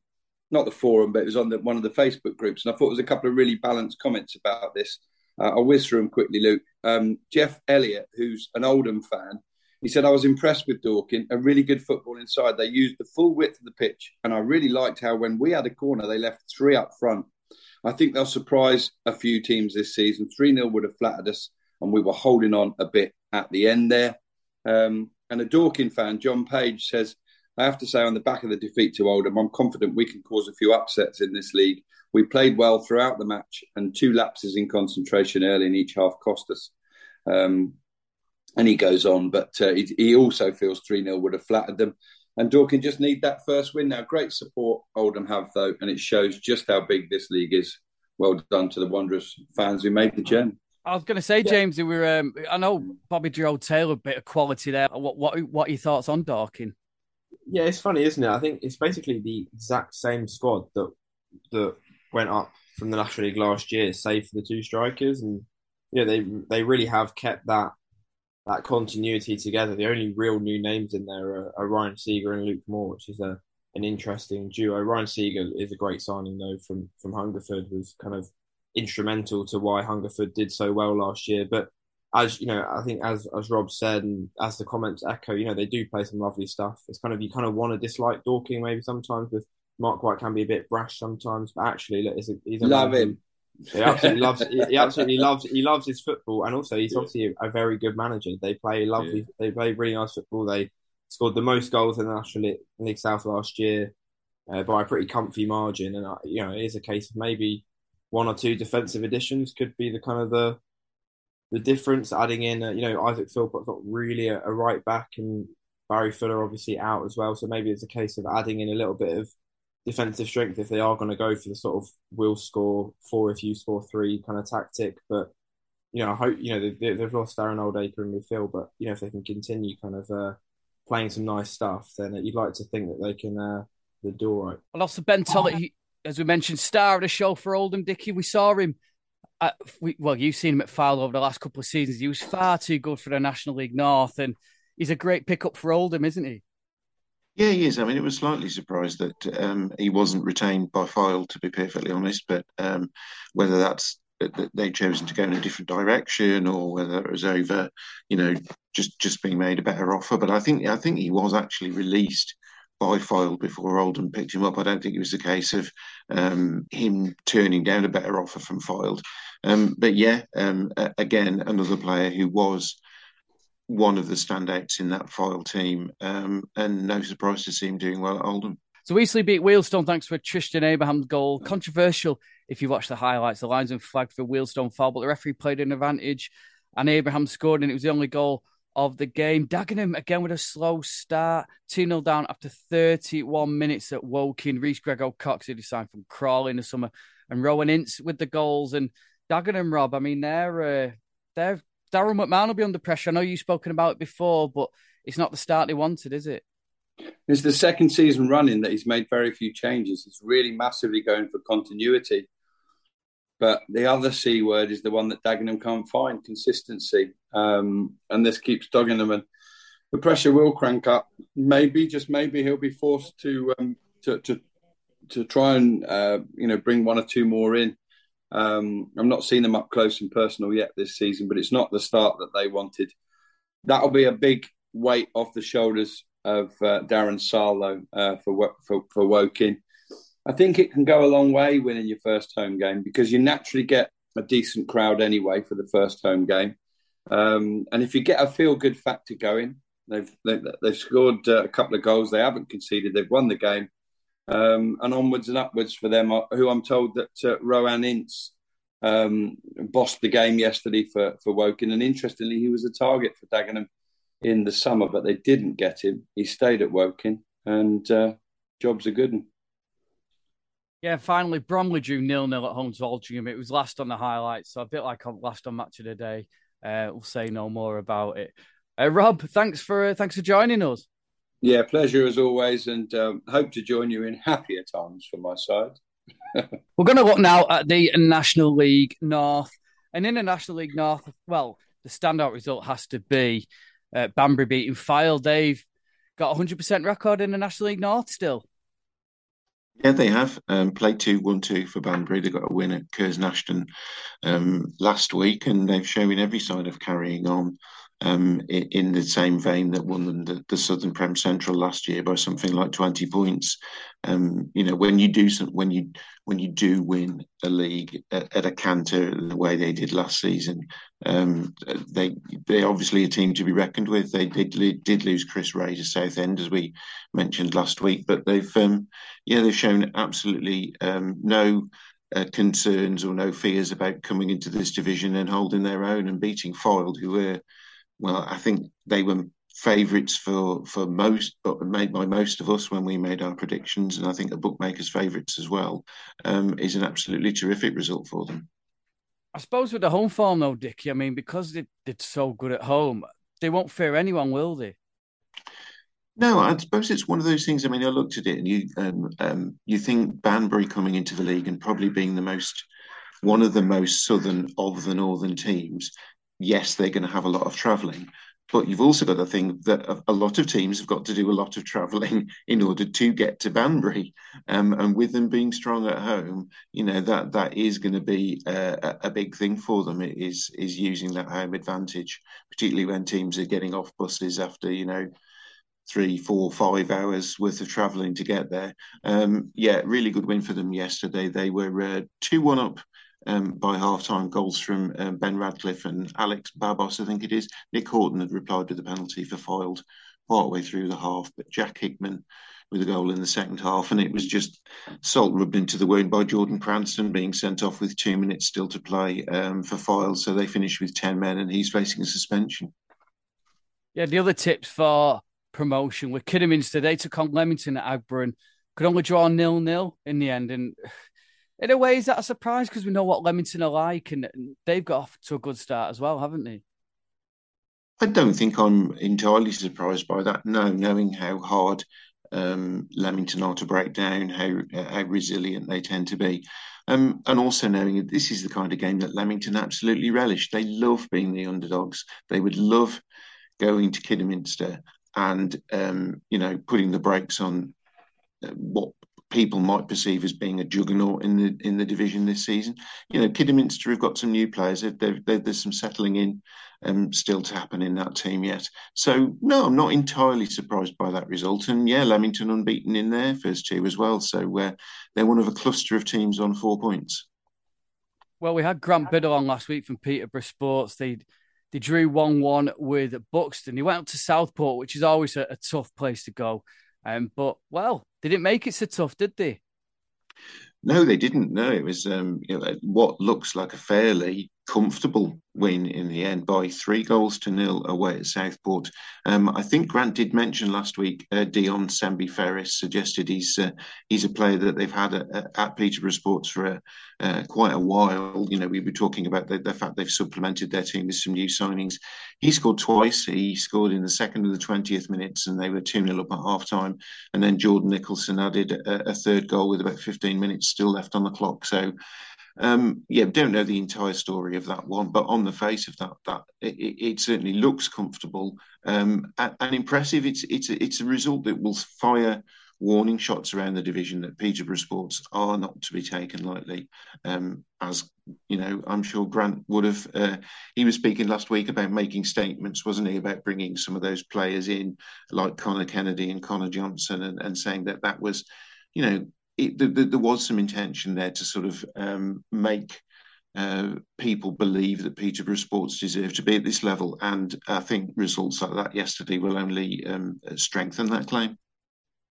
not the forum, but it was on the, one of the Facebook groups, and I thought there was a couple of really balanced comments about this. Uh, I'll whiz through them quickly, Luke. Um, Jeff Elliott, who's an Oldham fan, he said, I was impressed with Dorking, a really good football inside. They used the full width of the pitch, and I really liked how when we had a corner, they left three up front. I think they'll surprise a few teams this season. 3 0 would have flattered us, and we were holding on a bit at the end there. Um, and a Dorking fan, John Page, says, I have to say, on the back of the defeat to Oldham, I'm confident we can cause a few upsets in this league. We played well throughout the match, and two lapses in concentration early in each half cost us. Um, and he goes on, but uh, he, he, also feels 3 0 would have flattered them. And Dorking just need that first win now. Great support Oldham have, though, and it shows just how big this league is. Well done to the Wanderers fans who made the journey. I was going to say, yeah. James, we were. Um, I know Bobby Gerald Taylor, a bit of quality there. What what what are your thoughts on Dorking? Yeah, it's funny, isn't it? I think it's basically the exact same squad that that went up from the National League last year, save for the two strikers, and yeah, they they really have kept that that continuity together. The only real new names in there are, are Ryan Seager and Luke Moore, which is a an interesting duo. Ryan Seager is a great signing though from from Hungerford, was kind of instrumental to why Hungerford did so well last year. But as you know, I think as as Rob said, and as the comments echo, you know, they do play some lovely stuff. It's kind of you kind of want to dislike Dorking maybe sometimes with Marc White can be a bit brash sometimes, but actually, look, he's a, he's a love him. He absolutely loves. He absolutely loves. He loves his football, and also he's obviously a, a very good manager. They play lovely. Yeah. They play really nice football. They scored the most goals in the National League South last year uh, by a pretty comfy margin, and uh, you know it is a case of maybe one or two defensive additions could be the kind of the the difference. Adding in, uh, you know, Isaac Philpott's not really a, a, right back, and Barry Fuller obviously out as well. So maybe it's a case of adding in a little bit of defensive strength if they are going to go for the sort of will score four if you score three kind of tactic. But you know, I hope you know they, have lost Aaron Oldacre in midfield, but you know if they can continue kind of uh, playing some nice stuff, then you'd like to think that they can. Uh, the door right. And also Ben Tollitt, as we mentioned, star of the show for Oldham Dicky. We saw him. We, well, you've seen him at Fylde over the last couple of seasons. He was far too good for the National League North, and he's a great pickup for Oldham, isn't he? Yeah, he is. I mean, it was slightly surprised that um, he wasn't retained by Fylde, to be perfectly honest. But um, whether that's that they'd chosen to go in a different direction, or whether it was over, you know, just just being made a better offer. But I think I think he was actually released by Fylde before Oldham picked him up. I don't think it was a case of um, him turning down a better offer from Fylde. Um, but yeah, um, again, another player who was one of the standouts in that Fylde team, um, and no surprise to see him doing well at Oldham. So Eastleigh beat Wealdstone thanks for Tristan Abraham's goal. Controversial if you watch the highlights. The linesman flagged for Wealdstone foul, but the referee played an advantage and Abraham scored, and it was the only goal of the game. Dagenham again with a slow start, 2 0 down after 31 minutes at Woking. Reece Grego Cox, who signed from Crawley in the summer, and Rowan Ince with the goals. And Dagenham, Rob, I mean, they're, uh, they're, Daryl McMahon will be under pressure. I know you've spoken about it before, but it's not the start he wanted, is it? It's the second season running that he's made very few changes. He's really massively going for continuity. But the other C word is the one that Dagenham can't find consistency. Um, and this keeps dogging them. And the pressure will crank up. Maybe, just maybe, he'll be forced to um, to, to, to try and uh, you know bring one or two more in. Um, I'm not seeing them up close and personal yet this season, but it's not the start that they wanted. That'll be a big weight off the shoulders of uh, Darren Sarll uh, for, for for Woking. I think it can go a long way winning your first home game because you naturally get a decent crowd anyway for the first home game. Um, and if you get a feel good factor going, they've they, have they have scored uh, a couple of goals, they haven't conceded, they've won the game, um, and onwards and upwards for them. Uh, who I'm told that uh, Rowan Ince um, bossed the game yesterday for for Woking, and interestingly, he was a target for Dagenham in the summer, but they didn't get him. He stayed at Woking, and uh, jobs are good. Yeah, finally, Bromley drew nil nil at home to Altrincham. It was last on the highlights, so a bit like last on match of the day. Uh, we'll say no more about it. Uh, Rob, thanks for uh, thanks for joining us. Yeah, pleasure as always, and um, hope to join you in happier times from my side. We're going to look now at the National League North, and in the National League North, well, the standout result has to be uh, Banbury beating Fylde. They've got a hundred percent record in the National League North still. Yeah, they have um, played two, one, two for Banbury. They got a win at Curzon um, last week, and they've shown every sign of carrying on um, in the same vein that won them the, the, Southern Prem Central last year by something like twenty points. Um, you know, when you do some, when you when you do win a league at, at a canter the way they did last season, um, they they're obviously a team to be reckoned with. They did did lose Chris Ray to Southend as we mentioned last week, but they've um, yeah they've shown absolutely um, no. Uh, concerns or no fears about coming into this division and holding their own and beating Fylde, who were well, I think they were favourites for for most, but made by most of us when we made our predictions, and I think the bookmakers' favourites as well, um, is an absolutely terrific result for them. I suppose with the home form though, Dickie, I mean, because they did so good at home, they won't fear anyone, will they? No, I suppose it's one of those things. I mean, I looked at it, and you um, um, you think Banbury coming into the league and probably being the most one of the most southern of the northern teams yes, they're going to have a lot of travelling, but you've also got to think that a, lot of teams have got to do a lot of travelling in order to get to Banbury. Um, and with them being strong at home, you know that that is going to be a, a, big thing for them. It is is using that home advantage, particularly when teams are getting off buses after you know three, four, five hours worth of travelling to get there. Um, yeah, really good win for them yesterday. They were uh, two one up um, by half-time goals from um, Ben Radcliffe and Alex Babos, I think it is. Nick Haughton had replied with a penalty for Fylde partway through the half, but Jack Hickman with a goal in the second half, and it was just salt rubbed into the wound by Jordan Cranston being sent off with two minutes still to play um, for Fylde. So they finished with 10 men, and he's facing a suspension. Yeah, the other tips for promotion were Kidderminster. They took on Leamington at Aggborough, could only draw nil nil in the end, and in a way, is that a surprise? Because we know what Leamington are like, and they've got off to a good start as well, haven't they? I don't think I'm entirely surprised by that. No, knowing how hard um, Leamington are to break down, how how resilient they tend to be, um, and also knowing that this is the kind of game that Leamington absolutely relish. They love being the underdogs. They would love going to Kidderminster and um, you know putting the brakes on uh, what people might perceive as being a juggernaut in the in the division this season. You know, Kidderminster have got some new players. They've, they've, there's some settling in um, still to happen in that team yet. So no, I'm not entirely surprised by that result. And yeah, Leamington unbeaten in their first two as well. So uh, they're one of a cluster of teams on four points. Well, we had Grant Biddle on last week from Peterborough Sports. They they drew one one with Buxton. He went up to Southport, which is always a, a tough place to go. Um, but well, they didn't make it so tough, did they? No, they didn't. No, it was um, you know, what looks like a fairly comfortable win in the end by three goals to nil away at Southport. Um, I think Grant did mention last week uh, Dion Sembi Ferris suggested he's uh, he's a player that they've had at, at Peterborough Sports for uh, quite a while. You know, we were talking about the, the, fact they've supplemented their team with some new signings. He scored twice. He scored in the second and the 20th minutes, and they were 2 0 up at half time. And then Jordan Nicholson added a, a third goal with about 15 minutes still left on the clock. So um, yeah, don't know the entire story of that one, but on the face of that, that it, it certainly looks comfortable um, and, and, impressive. It's it's a, it's a result that will fire warning shots around the division that Peterborough Sports are not to be taken lightly. Um, as you know, I'm sure Grant would have. Uh, he was speaking last week about making statements, wasn't he, about bringing some of those players in, like Connor Kennedy and Connor Johnson, and, and saying that that was, you know, it, the, the, there was some intention there to sort of um, make uh, people believe that Peterborough sports deserve to be at this level, and I think results like that yesterday will only um, strengthen that claim.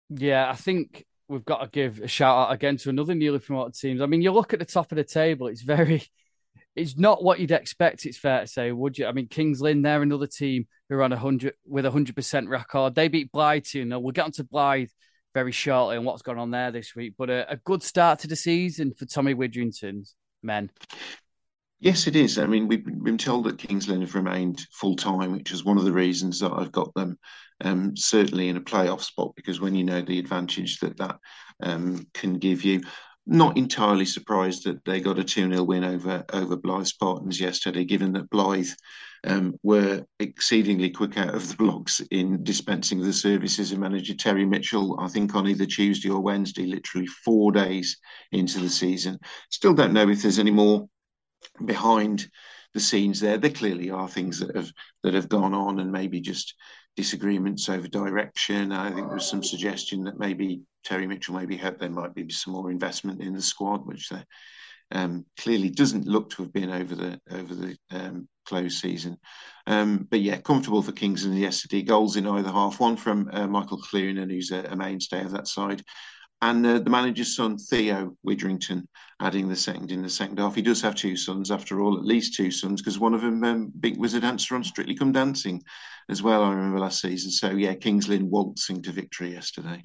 Yeah, I think we've got to give a shout out again to another newly promoted teams. I mean, you look at the top of the table; it's very, it's not what you'd expect. It's fair to say, would you? I mean, Kings Lynn, they're another team who are on a hundred with a hundred percent record. They beat Blyth two 0 We'll get on to Blyth very shortly on what's gone on there this week. But a, a good start to the season for Tommy Widdrington's men. Yes, it is. I mean, we've been told that Kings Lynn have remained full time, which is one of the reasons that I've got them um, certainly in a playoff spot because when you know the advantage that that um, can give you, not entirely surprised that they got a 2 0 win over over Blyth Spartans yesterday, given that Blyth um, were exceedingly quick out of the blocks in dispensing the services of manager Terry Mitchell, I think on either Tuesday or Wednesday, literally four days into the season. Still don't know if there's any more behind the scenes there. There clearly are things that have that have gone on and maybe just disagreements over direction. I think there was some suggestion that maybe Terry Mitchell maybe hoped there might be some more investment in the squad, which um, clearly doesn't look to have been over the over the um, close season. Um, but yeah, comfortable for Kings in yesterday. Goals in either half. One from uh, Michael Clunan, who's a, a, mainstay of that side, and uh, the manager's son Theo Widdrington adding the second in the second half. He does have two sons, after all, at least two sons, because one of them um, big was a dancer on Strictly Come Dancing as well. I remember last season. So yeah, Kings Lynn waltzing to victory yesterday.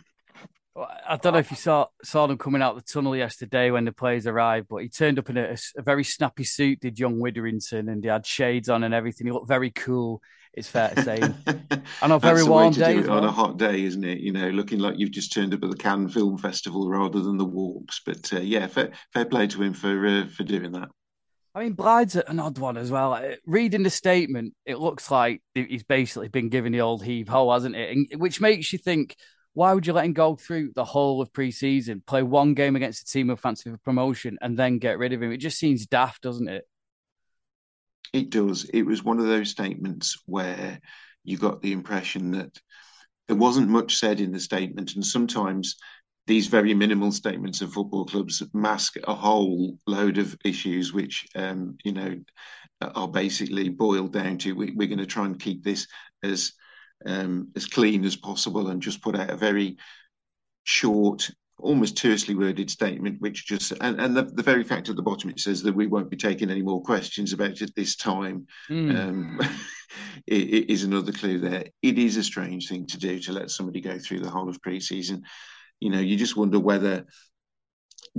I don't know if you saw saw them coming out the tunnel yesterday when the players arrived, but he turned up in a, a very snappy suit, did young Widdrington, and he had shades on and everything. He looked very cool. It's fair to say. and a very warm day, well. on a hot day, isn't it? You know, looking like you've just turned up at the Cannes Film Festival rather than the Walks. But uh, yeah, fair, fair, play to him for uh, for doing that. I mean, Blyth's an odd one as well. Reading the statement, it looks like he's basically been given the old heave ho, hasn't it? And, which makes you think why would you let him go through the whole of pre-season, play one game against a team of fancy for promotion, and then get rid of him? It just seems daft, doesn't it? It does. It was one of those statements where you got the impression that there wasn't much said in the statement, and sometimes these very minimal statements of football clubs mask a whole load of issues, which um, you know are basically boiled down to we, are going to try and keep this as um, as clean as possible and just put out a very short, almost tersely worded statement, which just and, and the, the, very fact at the bottom it says that we won't be taking any more questions about it this time mm. um, it, it is another clue there. It is a strange thing to do to let somebody go through the whole of pre-season. You know, you just wonder whether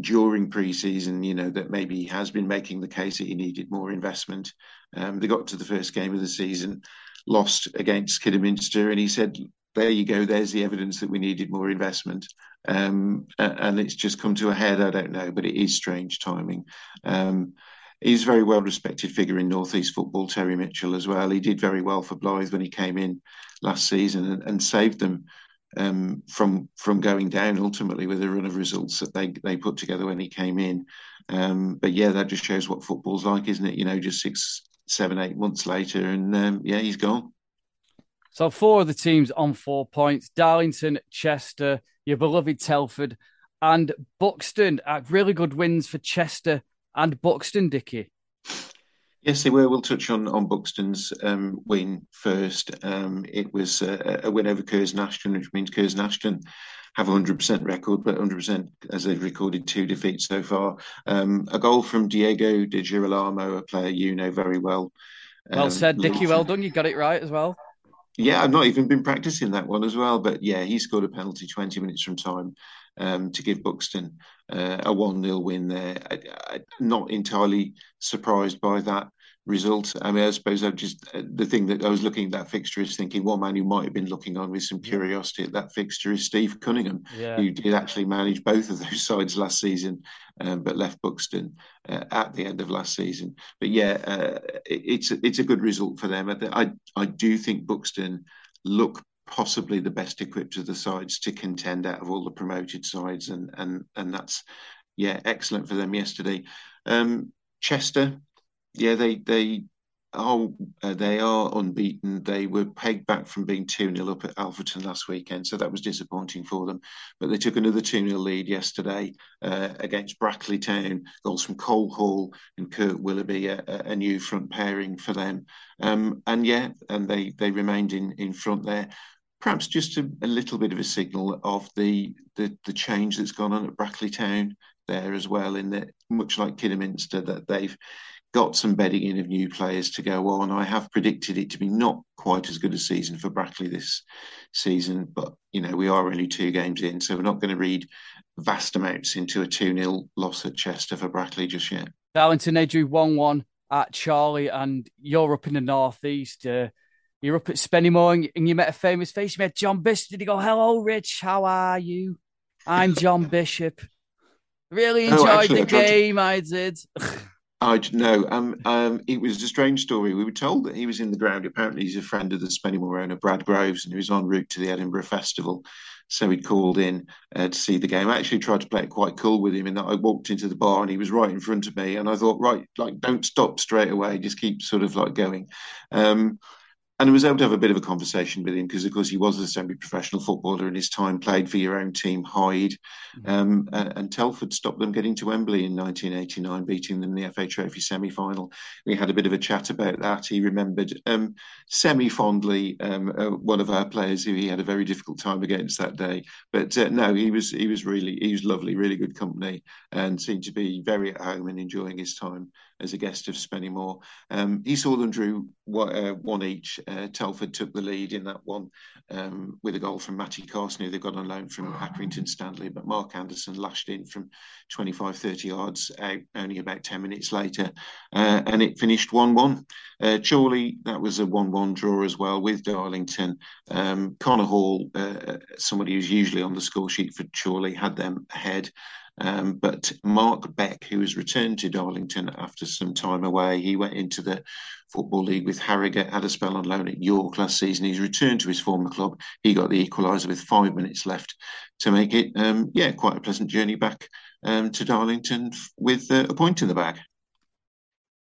during pre-season, you know, that maybe he has been making the case that he needed more investment. Um, they got to the first game of the season lost against Kidderminster, and he said, "There you go. There's the evidence that we needed more investment." Um, and it's just come to a head. I don't know, but it is strange timing. Um, he's a very well respected figure in Northeast football, Terry Mitchell as well. He did very well for Blyth when he came in last season and, and saved them um, from from going down ultimately with a run of results that they they put together when he came in. Um, but yeah, that just shows what football's like, isn't it? You know, just six, seven, eight months later, and um, yeah, he's gone. So four of the teams on four points: Darlington, Chester, your beloved Telford, and Buxton. Uh, really good wins for Chester and Buxton, Dickie. Yes, they were. We'll touch on on Buxton's um, win first. Um, it was a, a, win over Curzon-Ashton, which means Curzon-Ashton have a hundred percent record, but hundred percent as they've recorded two defeats so far. Um, a goal from Diego De Girolamo, a player you know very well. Well um, said, Dickie. Well done. You got it right as well. Yeah, I've not even been practicing that one as well, but yeah, he scored a penalty twenty minutes from time um, to give Buxton uh, a 1 0 win there. I, am not entirely surprised by that result. I mean, I suppose I just uh, the thing that I was looking at that fixture is thinking one man who might have been looking on with some curiosity at that fixture is Steve Cunningham, yeah. who did actually manage both of those sides last season, um, but left Buxton uh, at the end of last season. But yeah, uh, it, it's it's a good result for them. I I do think Buxton look possibly the best equipped of the sides to contend out of all the promoted sides, and and and that's yeah excellent for them yesterday. Um, Chester, yeah, they they are uh, they are unbeaten. They were pegged back from being two 0 up at Alfreton last weekend, so that was disappointing for them. But they took another two 0 lead yesterday uh, against Brackley Town. Goals from Cole Hall and Kurt Willoughby, a, a new front pairing for them. Um, and yeah, and they they remained in in front there perhaps just a, a, little bit of a signal of the, the, the change that's gone on at Brackley Town there as well. In that, much like Kidderminster, that they've got some bedding in of new players to go on. I have predicted it to be not quite as good a season for Brackley this season, but you know we are only two games in, so we're not going to read vast amounts into a two 0 loss at Chester for Brackley just yet. Darlington they drew one one at Chorley, and you're up in the northeast. Uh, you're up at Spennymoor and you met a famous face. You met John Bishop. Did he go, hello, Rich, how are you? I'm John Bishop. Really oh, enjoyed oh, actually, the game, to... I did. I know. Um, um, it was a strange story. We were told that he was in the ground. Apparently, he's a friend of the Spennymoor owner, Brad Groves, and he was en route to the Edinburgh Festival. So he'd called in uh, to see the game. I actually tried to play it quite cool with him in that I walked into the bar and he was right in front of me. And I thought, right, like, don't stop straight away. Just keep sort of like going. Um, and I was able to have a bit of a conversation with him because, of course, he was a semi-professional footballer in his time, played for your own team, Hyde, mm-hmm. um, and, and, Telford stopped them getting to Wembley in 1989, beating them in the FA Trophy semi-final. We had a bit of a chat about that. He remembered um, semi-fondly um, uh, one of our players who he had a very difficult time against that day. But uh, no, he was he was really he was lovely, really good company, and seemed to be very at home and enjoying his time as a guest of Spennymoor. Um, he saw them drew one, uh, each. Uh, Telford took the lead in that one um, with a goal from Matty Carson, who they got on loan from Accrington Stanley. But Mark Anderson lashed in from 25, 30 yards out only about 10 minutes later, uh, and it finished 1 1. Uh, Chorley, that was a 1 1 draw as well with Darlington. Um, Connor Hall, uh, somebody who's usually on the score sheet for Chorley, had them ahead. Um, but Mark Beck, who has returned to Darlington after some time away, he went into the Football League with Harrogate, had a spell on loan at York last season. He's returned to his former club. He got the equaliser with five minutes left to make it, um, yeah, quite a pleasant journey back um, to Darlington with uh, a point in the bag.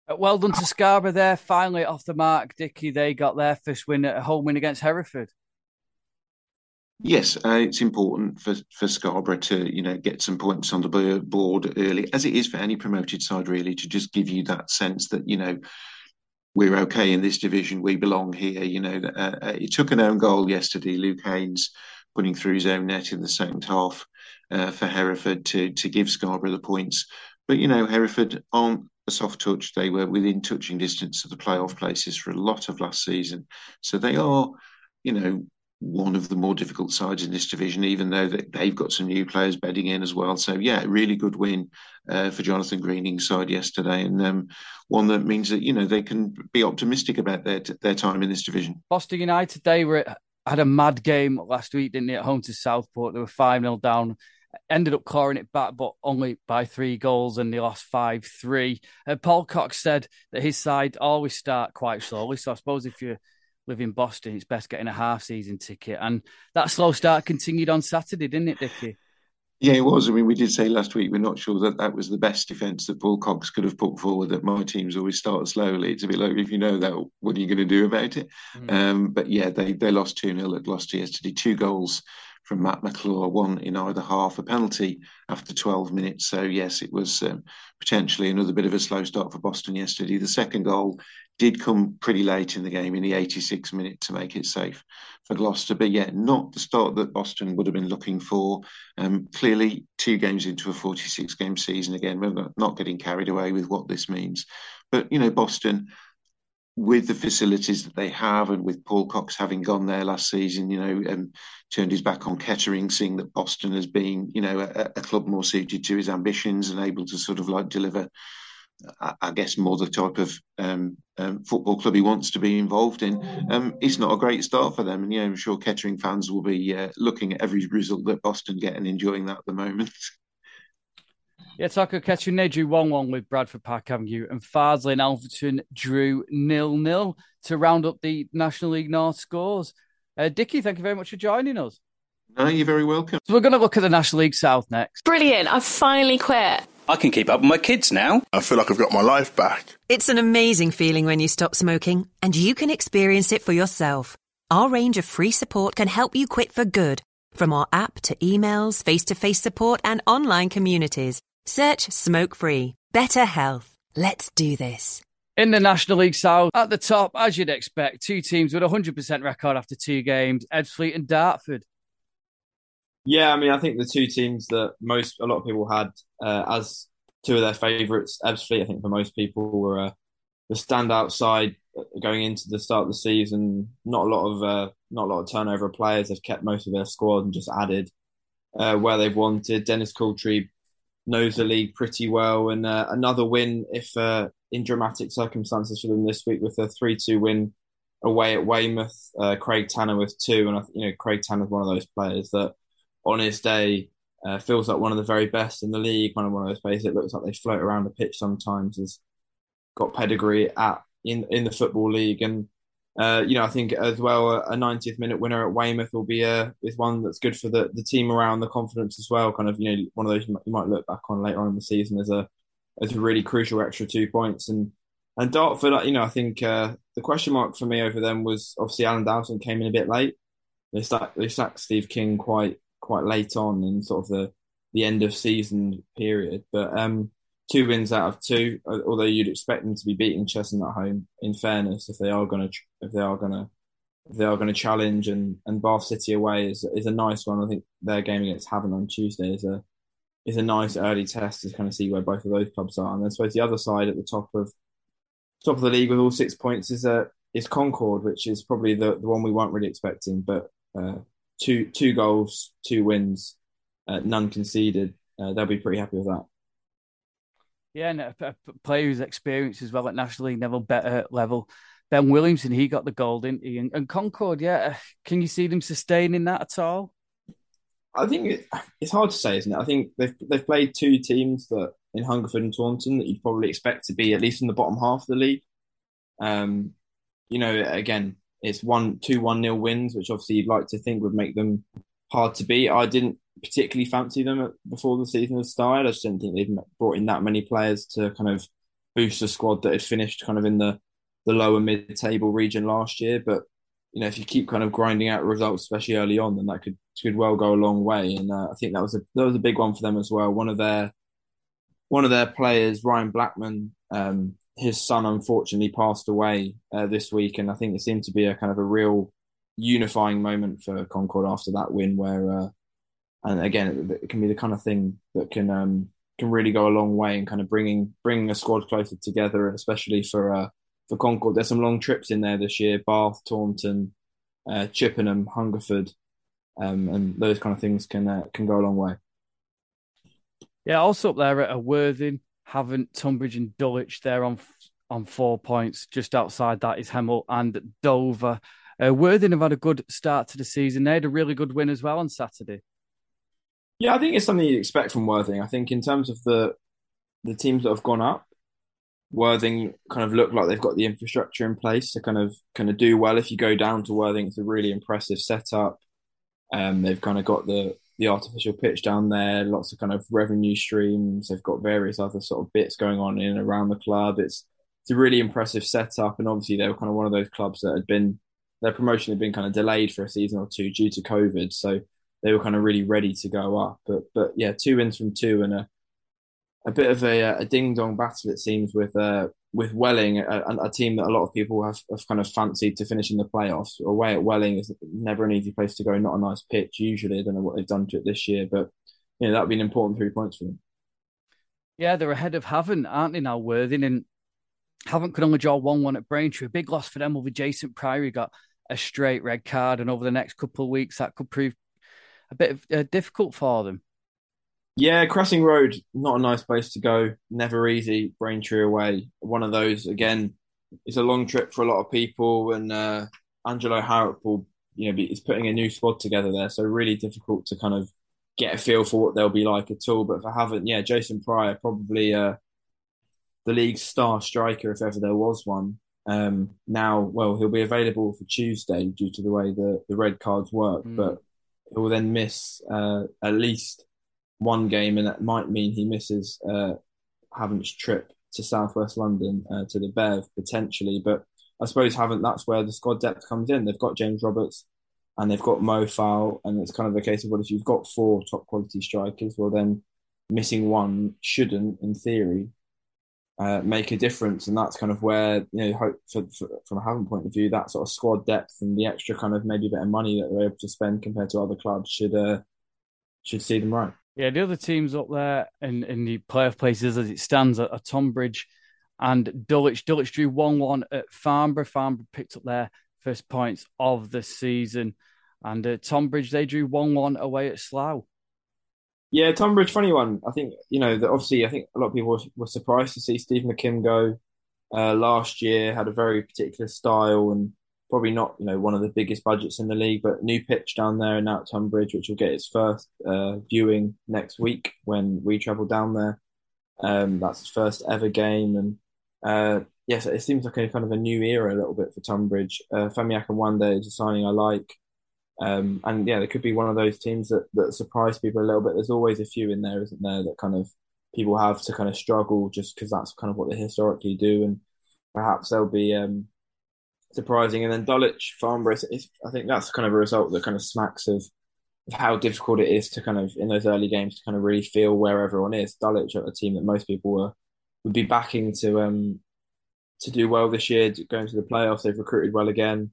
Uh, well done to Scarborough there. Finally off the mark, Dickie. They got their first win at home win against Hereford. Yes, uh, it's important for, for Scarborough to you know get some points on the board early, as it is for any promoted side, really, to just give you that sense that you know we're okay in this division, we belong here. You know, uh, uh, it took an own goal yesterday. Luke Haynes putting through his own net in the second half uh, for Hereford to to give Scarborough the points. But you know, Hereford aren't a soft touch. They were within touching distance of the playoff places for a lot of last season, so they are, you know, one of the more difficult sides in this division, even though they've got some new players bedding in as well. So yeah, really good win uh, for Jonathan Greening's side yesterday, and um, one that means that you know they can be optimistic about their their time in this division. Boston United they were had a mad game last week, didn't they? At home to Southport, they were five 0 down. Ended up clawing it back, but only by three goals, and they lost five three. Uh, Paul Cox said that his side always start quite slowly, so I suppose if you live in Boston, it's best getting a half season ticket. And that slow start continued on Saturday, didn't it, Dickie? Yeah, it was. I mean, we did say last week we're not sure that that was the best defence that Paul Cox could have put forward. That my teams always start slowly. It's a bit like if you know that, what are you going to do about it? Mm. Um, but yeah, they they lost two 0 at Gloucester yesterday. Two goals from Matt McClure, one in either half, a penalty after 12 minutes. So, yes, it was um, potentially another bit of a slow start for Boston yesterday. The second goal did come pretty late in the game in the 86th minute to make it safe for Gloucester. But, yeah, not the start that Boston would have been looking for. Um, clearly, two games into a 46 game season again, we're not getting carried away with what this means. But, you know, Boston with the facilities that they have and with Paul Cox having gone there last season, you know, and turned his back on Kettering, seeing that Boston has been, you know, a, a club more suited to his ambitions and able to sort of like deliver, I, I guess, more the type of um, um, football club he wants to be involved in. Um, it's not a great start for them. And, yeah, I'm sure Kettering fans will be uh, looking at every result that Boston get and enjoying that at the moment. Yeah, Taco catching they drew 1 1 with Bradford Park Avenue, and Farsley and Alfreton drew nil nil to round up the National League North scores. Uh, Dickie, thank you very much for joining us. No, you're very welcome. So we're going to look at the National League South next. Brilliant. I've finally quit. I can keep up with my kids now. I feel like I've got my life back. It's an amazing feeling when you stop smoking, and you can experience it for yourself. Our range of free support can help you quit for good, from our app to emails, face to face support, and online communities. Search smoke free. Better health. Let's do this. In the National League South, at the top, as you'd expect, two teams with a 100% record after two games Ebbsfleet and Dartford. Yeah, I mean, I think the two teams that most, a lot of people had uh, as two of their favourites, Ebbsfleet, I think for most people were uh, the standout side going into the start of the season. Not a lot of, uh, not a lot of turnover of players. They've kept most of their squad and just added uh, where they've wanted. Dennis Coultry knows the league pretty well. And uh, another win, if uh, in dramatic circumstances for them this week, with a three-two win away at Weymouth. Uh, Craig Tanner with two, and I, you know Craig Tanner is one of those players that on his day uh, feels like one of the very best in the league. Kind of one of those players that looks like they float around the pitch sometimes. Has got pedigree at in in the football league and uh, you know, I think as well a 90th minute winner at Weymouth will be a is one that's good for the, the team around the confidence as well. Kind of you know one of those you might, you might look back on later on in the season as a as a really crucial extra two points and and Dartford. You know, I think uh, the question mark for me over them was obviously Alan Dowson came in a bit late. They sacked they sacked Steve King quite quite late on in sort of the the end of season period, but um two wins out of two. Although you'd expect them to be beating Cheshunt at home. In fairness, if they are going to if they are going to they are going to challenge and and Bath City away is is a nice one. I think their game against Havant on Tuesday is a is a nice early test to kind of see where both of those clubs are. And I suppose the other side at the top of top of the league with all six points is uh, is Concord, which is probably the, the one we weren't really expecting. But uh, two two goals, two wins, uh, none conceded. Uh, they'll be pretty happy with that. Yeah, and a, a player who's experienced as well at National League level, better level. Ben Williamson, he got the goal, didn't he? And, and Concord, yeah, can you see them sustaining that at all? I think it, it's hard to say, isn't it? I think they've they've played two teams that in Hungerford and Taunton that you'd probably expect to be at least in the bottom half of the league. Um, you know, again, it's one two one nil wins, which obviously you'd like to think would make them hard to beat. I didn't particularly fancy them before the season had started. I just didn't think they'd brought in that many players to kind of boost a squad that had finished kind of in the, the lower mid table region last year. But you know, if you keep kind of grinding out results, especially early on, then that could could well go a long way. And uh, I think that was a that was a big one for them as well. One of their one of their players, Ryan Blackman, um, his son unfortunately passed away uh, this week, and I think it seemed to be a kind of a real unifying moment for Concord after that win, where uh, and again, it, can be the kind of thing that can um, can really go a long way in kind of bringing bringing a squad closer together, especially for uh, for Concord. There's some long trips in there this year: Bath, Taunton, uh, Chippenham, Hungerford, um, and those kind of things can uh, can go a long way. Yeah, also up there at Worthing, Havant Tonbridge and Dulwich. They're on on four points. Just outside that is Hemel and Dover. Uh, Worthing have had a good start to the season. They had a really good win as well on Saturday. Yeah, I think it's something you expect from Worthing. I think in terms of the the teams that have gone up, Worthing kind of look like they've got the infrastructure in place to kind of kind of do well. If you go down to Worthing, it's a really impressive setup. Um, they've kind of got the the artificial pitch down there, lots of kind of revenue streams. They've got various other sort of bits going on in and around the club. It's it's a really impressive setup, and obviously they were kind of one of those clubs that had been their promotion had been kind of delayed for a season or two due to COVID, so they were kind of really ready to go up. But but yeah, two wins from two and a a bit of a, a ding dong battle it seems with uh, with Welling, a, a, team that a lot of people have, have kind of fancied to finish in the playoffs. Away at Welling is never an easy place to go. Not a nice pitch usually. I don't know what they've done to it this year, but you know that would be an important three points for them. Yeah, they're ahead of Havant, aren't they now, Worthing? And Havant could only draw 1 1 at Braintree. A big loss for them over Jason Priory, got a straight red card. And over the next couple of weeks, that could prove a bit of, uh, difficult for them. Yeah, Cressing Road, not a nice place to go. Never easy. Braintree away. One of those, again, it's a long trip for a lot of people. And uh, Angelo Harrop will, you know, is putting a new squad together there. So really difficult to kind of get a feel for what they'll be like at all. But if I haven't, yeah, Jason Prior, probably uh, the league's star striker, if ever there was one. Um, now, well, he'll be available for Tuesday due to the way the, the red cards work, mm. but he will then miss uh, at least one game, and that might mean he misses uh, Havant's trip to Southwest London uh, to the Bev potentially. But I suppose Havant that's where the squad depth comes in. They've got James Roberts and they've got Mo Fowl, and it's kind of a case of what well, if you've got four top quality strikers, well then missing one shouldn't, in theory, uh, make a difference, and that's kind of where you know, hope for, for, from a Havant point of view, that sort of squad depth and the extra kind of maybe bit of money that they're able to spend compared to other clubs should uh, should see them right. Yeah, the other teams up there in, in the playoff places as it stands are, are Tonbridge and Dulwich. Dulwich drew 1 1 at Farnborough. Farnborough picked up their first points of the season. And uh, Tonbridge, they drew 1 1 away at Slough. Yeah, Tonbridge, funny one. I think, you know, that obviously, I think a lot of people were, were surprised to see Steve McKimm go uh, last year, had a very particular style and probably not you know one of the biggest budgets in the league, but new pitch down there and now at Tonbridge, which will get its first uh, viewing next week when we travel down there. Um, that's his first ever game, and uh, yes, it seems like a kind of a new era a little bit for Tonbridge. Uh, Femi Akinwande is a signing I like, um, and yeah, there could be one of those teams that that surprise people a little bit. There's always a few in there, isn't there, that kind of people have to kind of struggle just because that's kind of what they historically do, and perhaps they'll be um, surprising. And then Dulwich Farnborough, I think that's kind of a result that kind of smacks of, how difficult it is to kind of in those early games to kind of really feel where everyone is. Dulwich are a team that most people were would be backing to um to do well this year, going to the playoffs. They've recruited well again.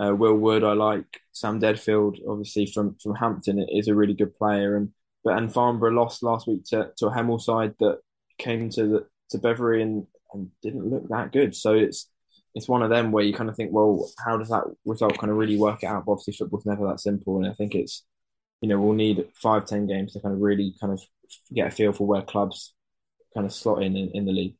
Uh, Will Wood, I like Sam Deadfield, obviously from from Hampton, is a really good player. And but and Farnborough lost last week to to a Hemel side that came to the to Beveree and and didn't look that good. So it's it's one of them where you kind of think, well, how does that result kind of really work it out? But obviously, football's never that simple, and I think it's you know we'll need five, ten games to kind of really kind of get a feel for where clubs kind of slot in in, in the league.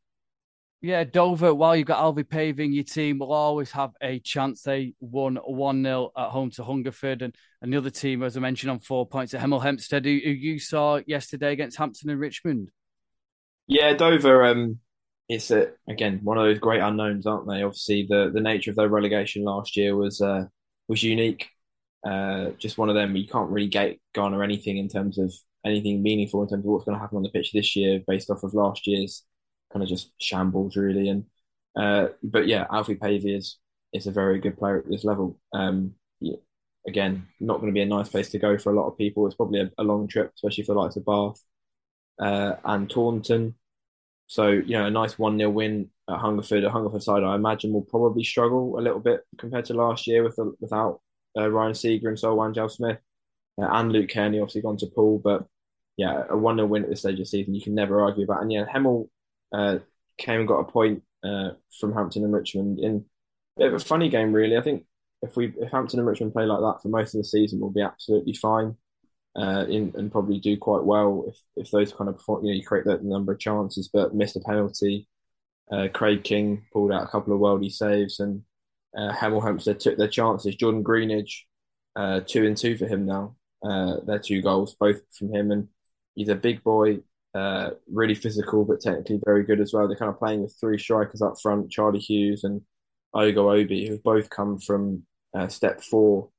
Yeah, Dover, while you've got Alfie Pavey, your team will always have a chance. They won 1 0 at home to Hungerford, and another team, as I mentioned, on four points at Hemel Hempstead, who, who you saw yesterday against Hampton and Richmond. Yeah, Dover, um, it's a, again one of those great unknowns, aren't they? Obviously, the the nature of their relegation last year was uh, was unique. Uh, just one of them you can't really get, garner anything in terms of anything meaningful in terms of what's going to happen on the pitch this year based off of last year's kind of just shambles, really. And uh, but yeah, Alfie Pavey is is a very good player at this level. Um, again, not going to be a nice place to go for a lot of people. It's probably a, a long trip, especially for the likes of Bath uh, and Taunton. So, you know, a nice 1 0 win at Hungerford. A Hungerford side, I imagine, will probably struggle a little bit compared to last year with the, without uh, Ryan Seager and Solwan Jel Smith uh, and Luke Kearney, obviously gone to Poole. But yeah, a 1 0 win at this stage of the season, you can never argue about. And yeah, Hemel uh, came and got a point uh, from Hampton and Richmond in a bit of a funny game, really. I think if we if Hampton and Richmond play like that for most of the season, we'll be absolutely fine uh, in, and probably do quite well if, if those kind of you know you create that number of chances, but missed a penalty. Uh, Craig King pulled out a couple of worldy saves, and uh, Hemel Hempstead took their chances. Jordan Greenidge, uh, two and two for him now. Uh, their two goals, both from him, and he's a big boy. Uh, really physical, but technically very good as well. They're kind of playing with three strikers up front, Charlie Hughes and Ogo Obi, who've both come from uh, step four.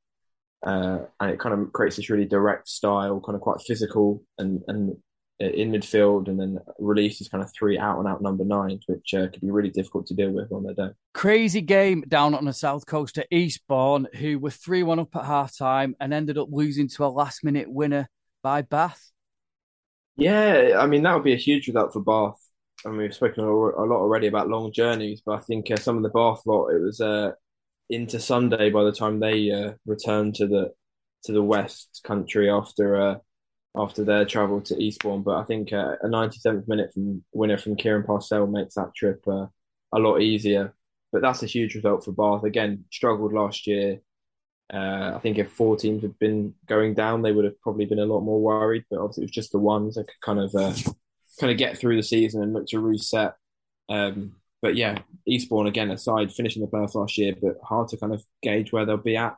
Uh, and it kind of creates this really direct style, kind of quite physical and, and in midfield, and then releases kind of three out and out number nines, which uh, could be really difficult to deal with on their day. Crazy game down on the south coast at Eastbourne, who were 3 1 up at half time and ended up losing to a last minute winner by Bath. Yeah, I mean, that would be a huge result for Bath. I mean, we've spoken a lot already about long journeys, but I think uh, some of the Bath lot, it was uh, into Sunday by the time they uh, returned to the to the West Country after uh, after their travel to Eastbourne. But I think uh, a 97th minute from winner from Kieran Parselle makes that trip uh, a lot easier. But that's a huge result for Bath. Again, struggled last year. Uh, I think if four teams had been going down, they would have probably been a lot more worried. But obviously, it was just the ones that could kind of uh, kind of get through the season and look to reset. Um, but yeah, Eastbourne again aside, finishing the playoffs last year, but hard to kind of gauge where they'll be at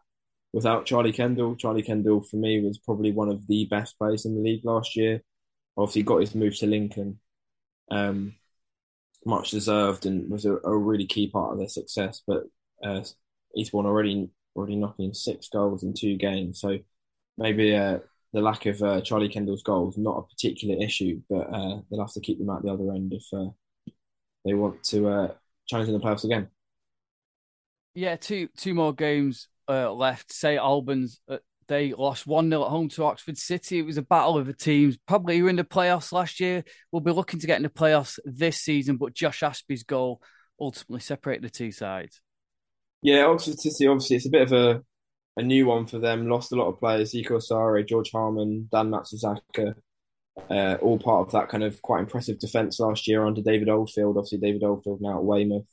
without Charlie Kendall. Charlie Kendall for me was probably one of the best players in the league last year. Obviously, got his move to Lincoln, um, much deserved, and was a, a, really key part of their success. But uh, Eastbourne already already knocking six goals in two games, so maybe uh, the lack of uh, Charlie Kendall's goals not a particular issue, but uh, they'll have to keep them at the other end if uh, they want to uh, challenge in the playoffs again. Yeah, two two more games uh, left. St Albans, they lost 1 0 at home to Oxford City. It was a battle of the teams. Probably who in the playoffs last year. We'll be looking to get in the playoffs this season, but Josh Aspey's goal ultimately separated the two sides. Yeah, Oxford City, obviously, it's a bit of a, a new one for them. Lost a lot of players Zico Asare, George Harmon, Dan Matsuzaka. Uh, all part of that kind of quite impressive defence last year under David Oldfield. Obviously, David Oldfield now at Weymouth.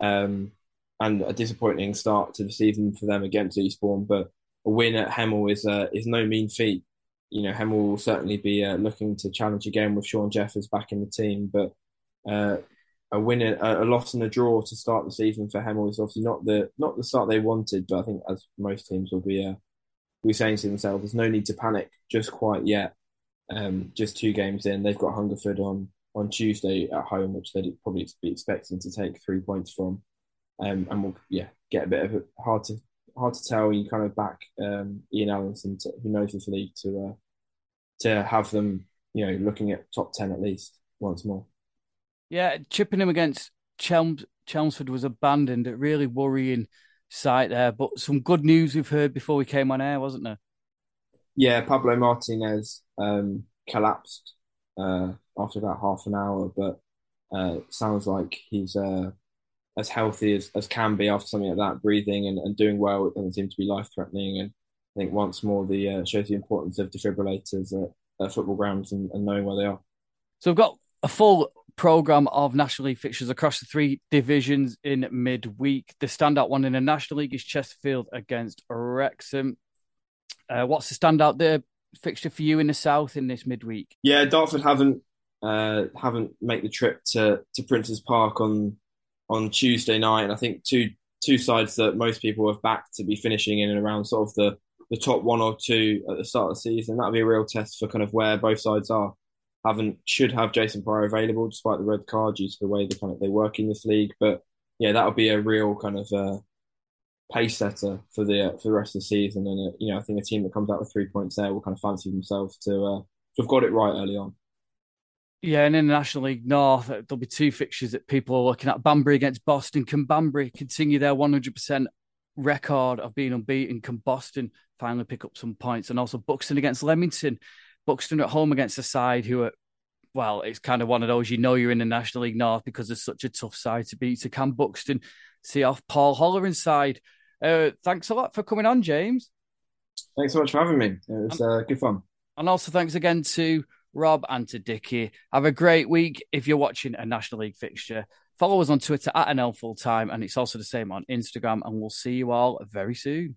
Um, and a disappointing start to the season for them against Eastbourne. But a win at Hemel is uh, is no mean feat. You know, Hemel will certainly be uh, looking to challenge again with Sean Jeffers back in the team. But uh, a win, a, a, loss, and a draw to start the season for Hemel is obviously not the not the start they wanted. But I think, as most teams will be, uh, be saying to themselves, there's no need to panic just quite yet. Um, just two games in, they've got Hungerford on on Tuesday at home, which they'd probably be expecting to take three points from um, and we'll yeah get a bit of it hard to hard to tell. You kind of back um, Ian Allinson, to, who knows this league, to uh, to have them you know looking at top ten at least once more. Yeah, Chippenham against Chelm- Chelmsford was abandoned. A really worrying sight there, but some good news we've heard before we came on air, wasn't there? Yeah, Pablo Martinez um, collapsed uh, after about half an hour, but uh, sounds like he's uh, as healthy as, as can be after something like that, breathing and, and doing well. It doesn't seem to be life threatening. And I think once more, the uh, shows the importance of defibrillators at, at football grounds and, and, knowing where they are. So we've got a full program of National League fixtures across the three divisions in midweek. The standout one in the National League is Chesterfield against Wrexham. Uh, what's the standout there fixture for you in the south in this midweek? Yeah, Dartford Havant uh, Havant made the trip to to Princes Park on on Tuesday night, and I think two two sides that most people have backed to be finishing in and around sort of the the top one or two at the start of the season. That'll be a real test for kind of where both sides are. Havant should have Jason Prior available despite the red card due to the way they kind of they work in this league. But yeah, that'll be a real kind of uh, pace setter for the uh, for the rest of the season. And uh, you know, I think a team that comes out with three points there will kind of fancy themselves to uh, to have got it right early on. Yeah, and in the National League North, there'll be two fixtures that people are looking at. Banbury against Boston. Can Banbury continue their 100% record of being unbeaten? Can Boston finally pick up some points? And also Buxton against Leamington. Buxton at home against a side who are, well, it's kind of one of those you know you're in the National League North because it's such a tough side to beat. So can Buxton see off Paul Holleran's side? Uh, thanks a lot for coming on, James. Thanks so much for having me. It was uh, good fun. And also thanks again to Rob, and to Dickie. Have a great week if you're watching a National League fixture. Follow us on Twitter at NL Full Time, and it's also the same on Instagram. And we'll see you all very soon.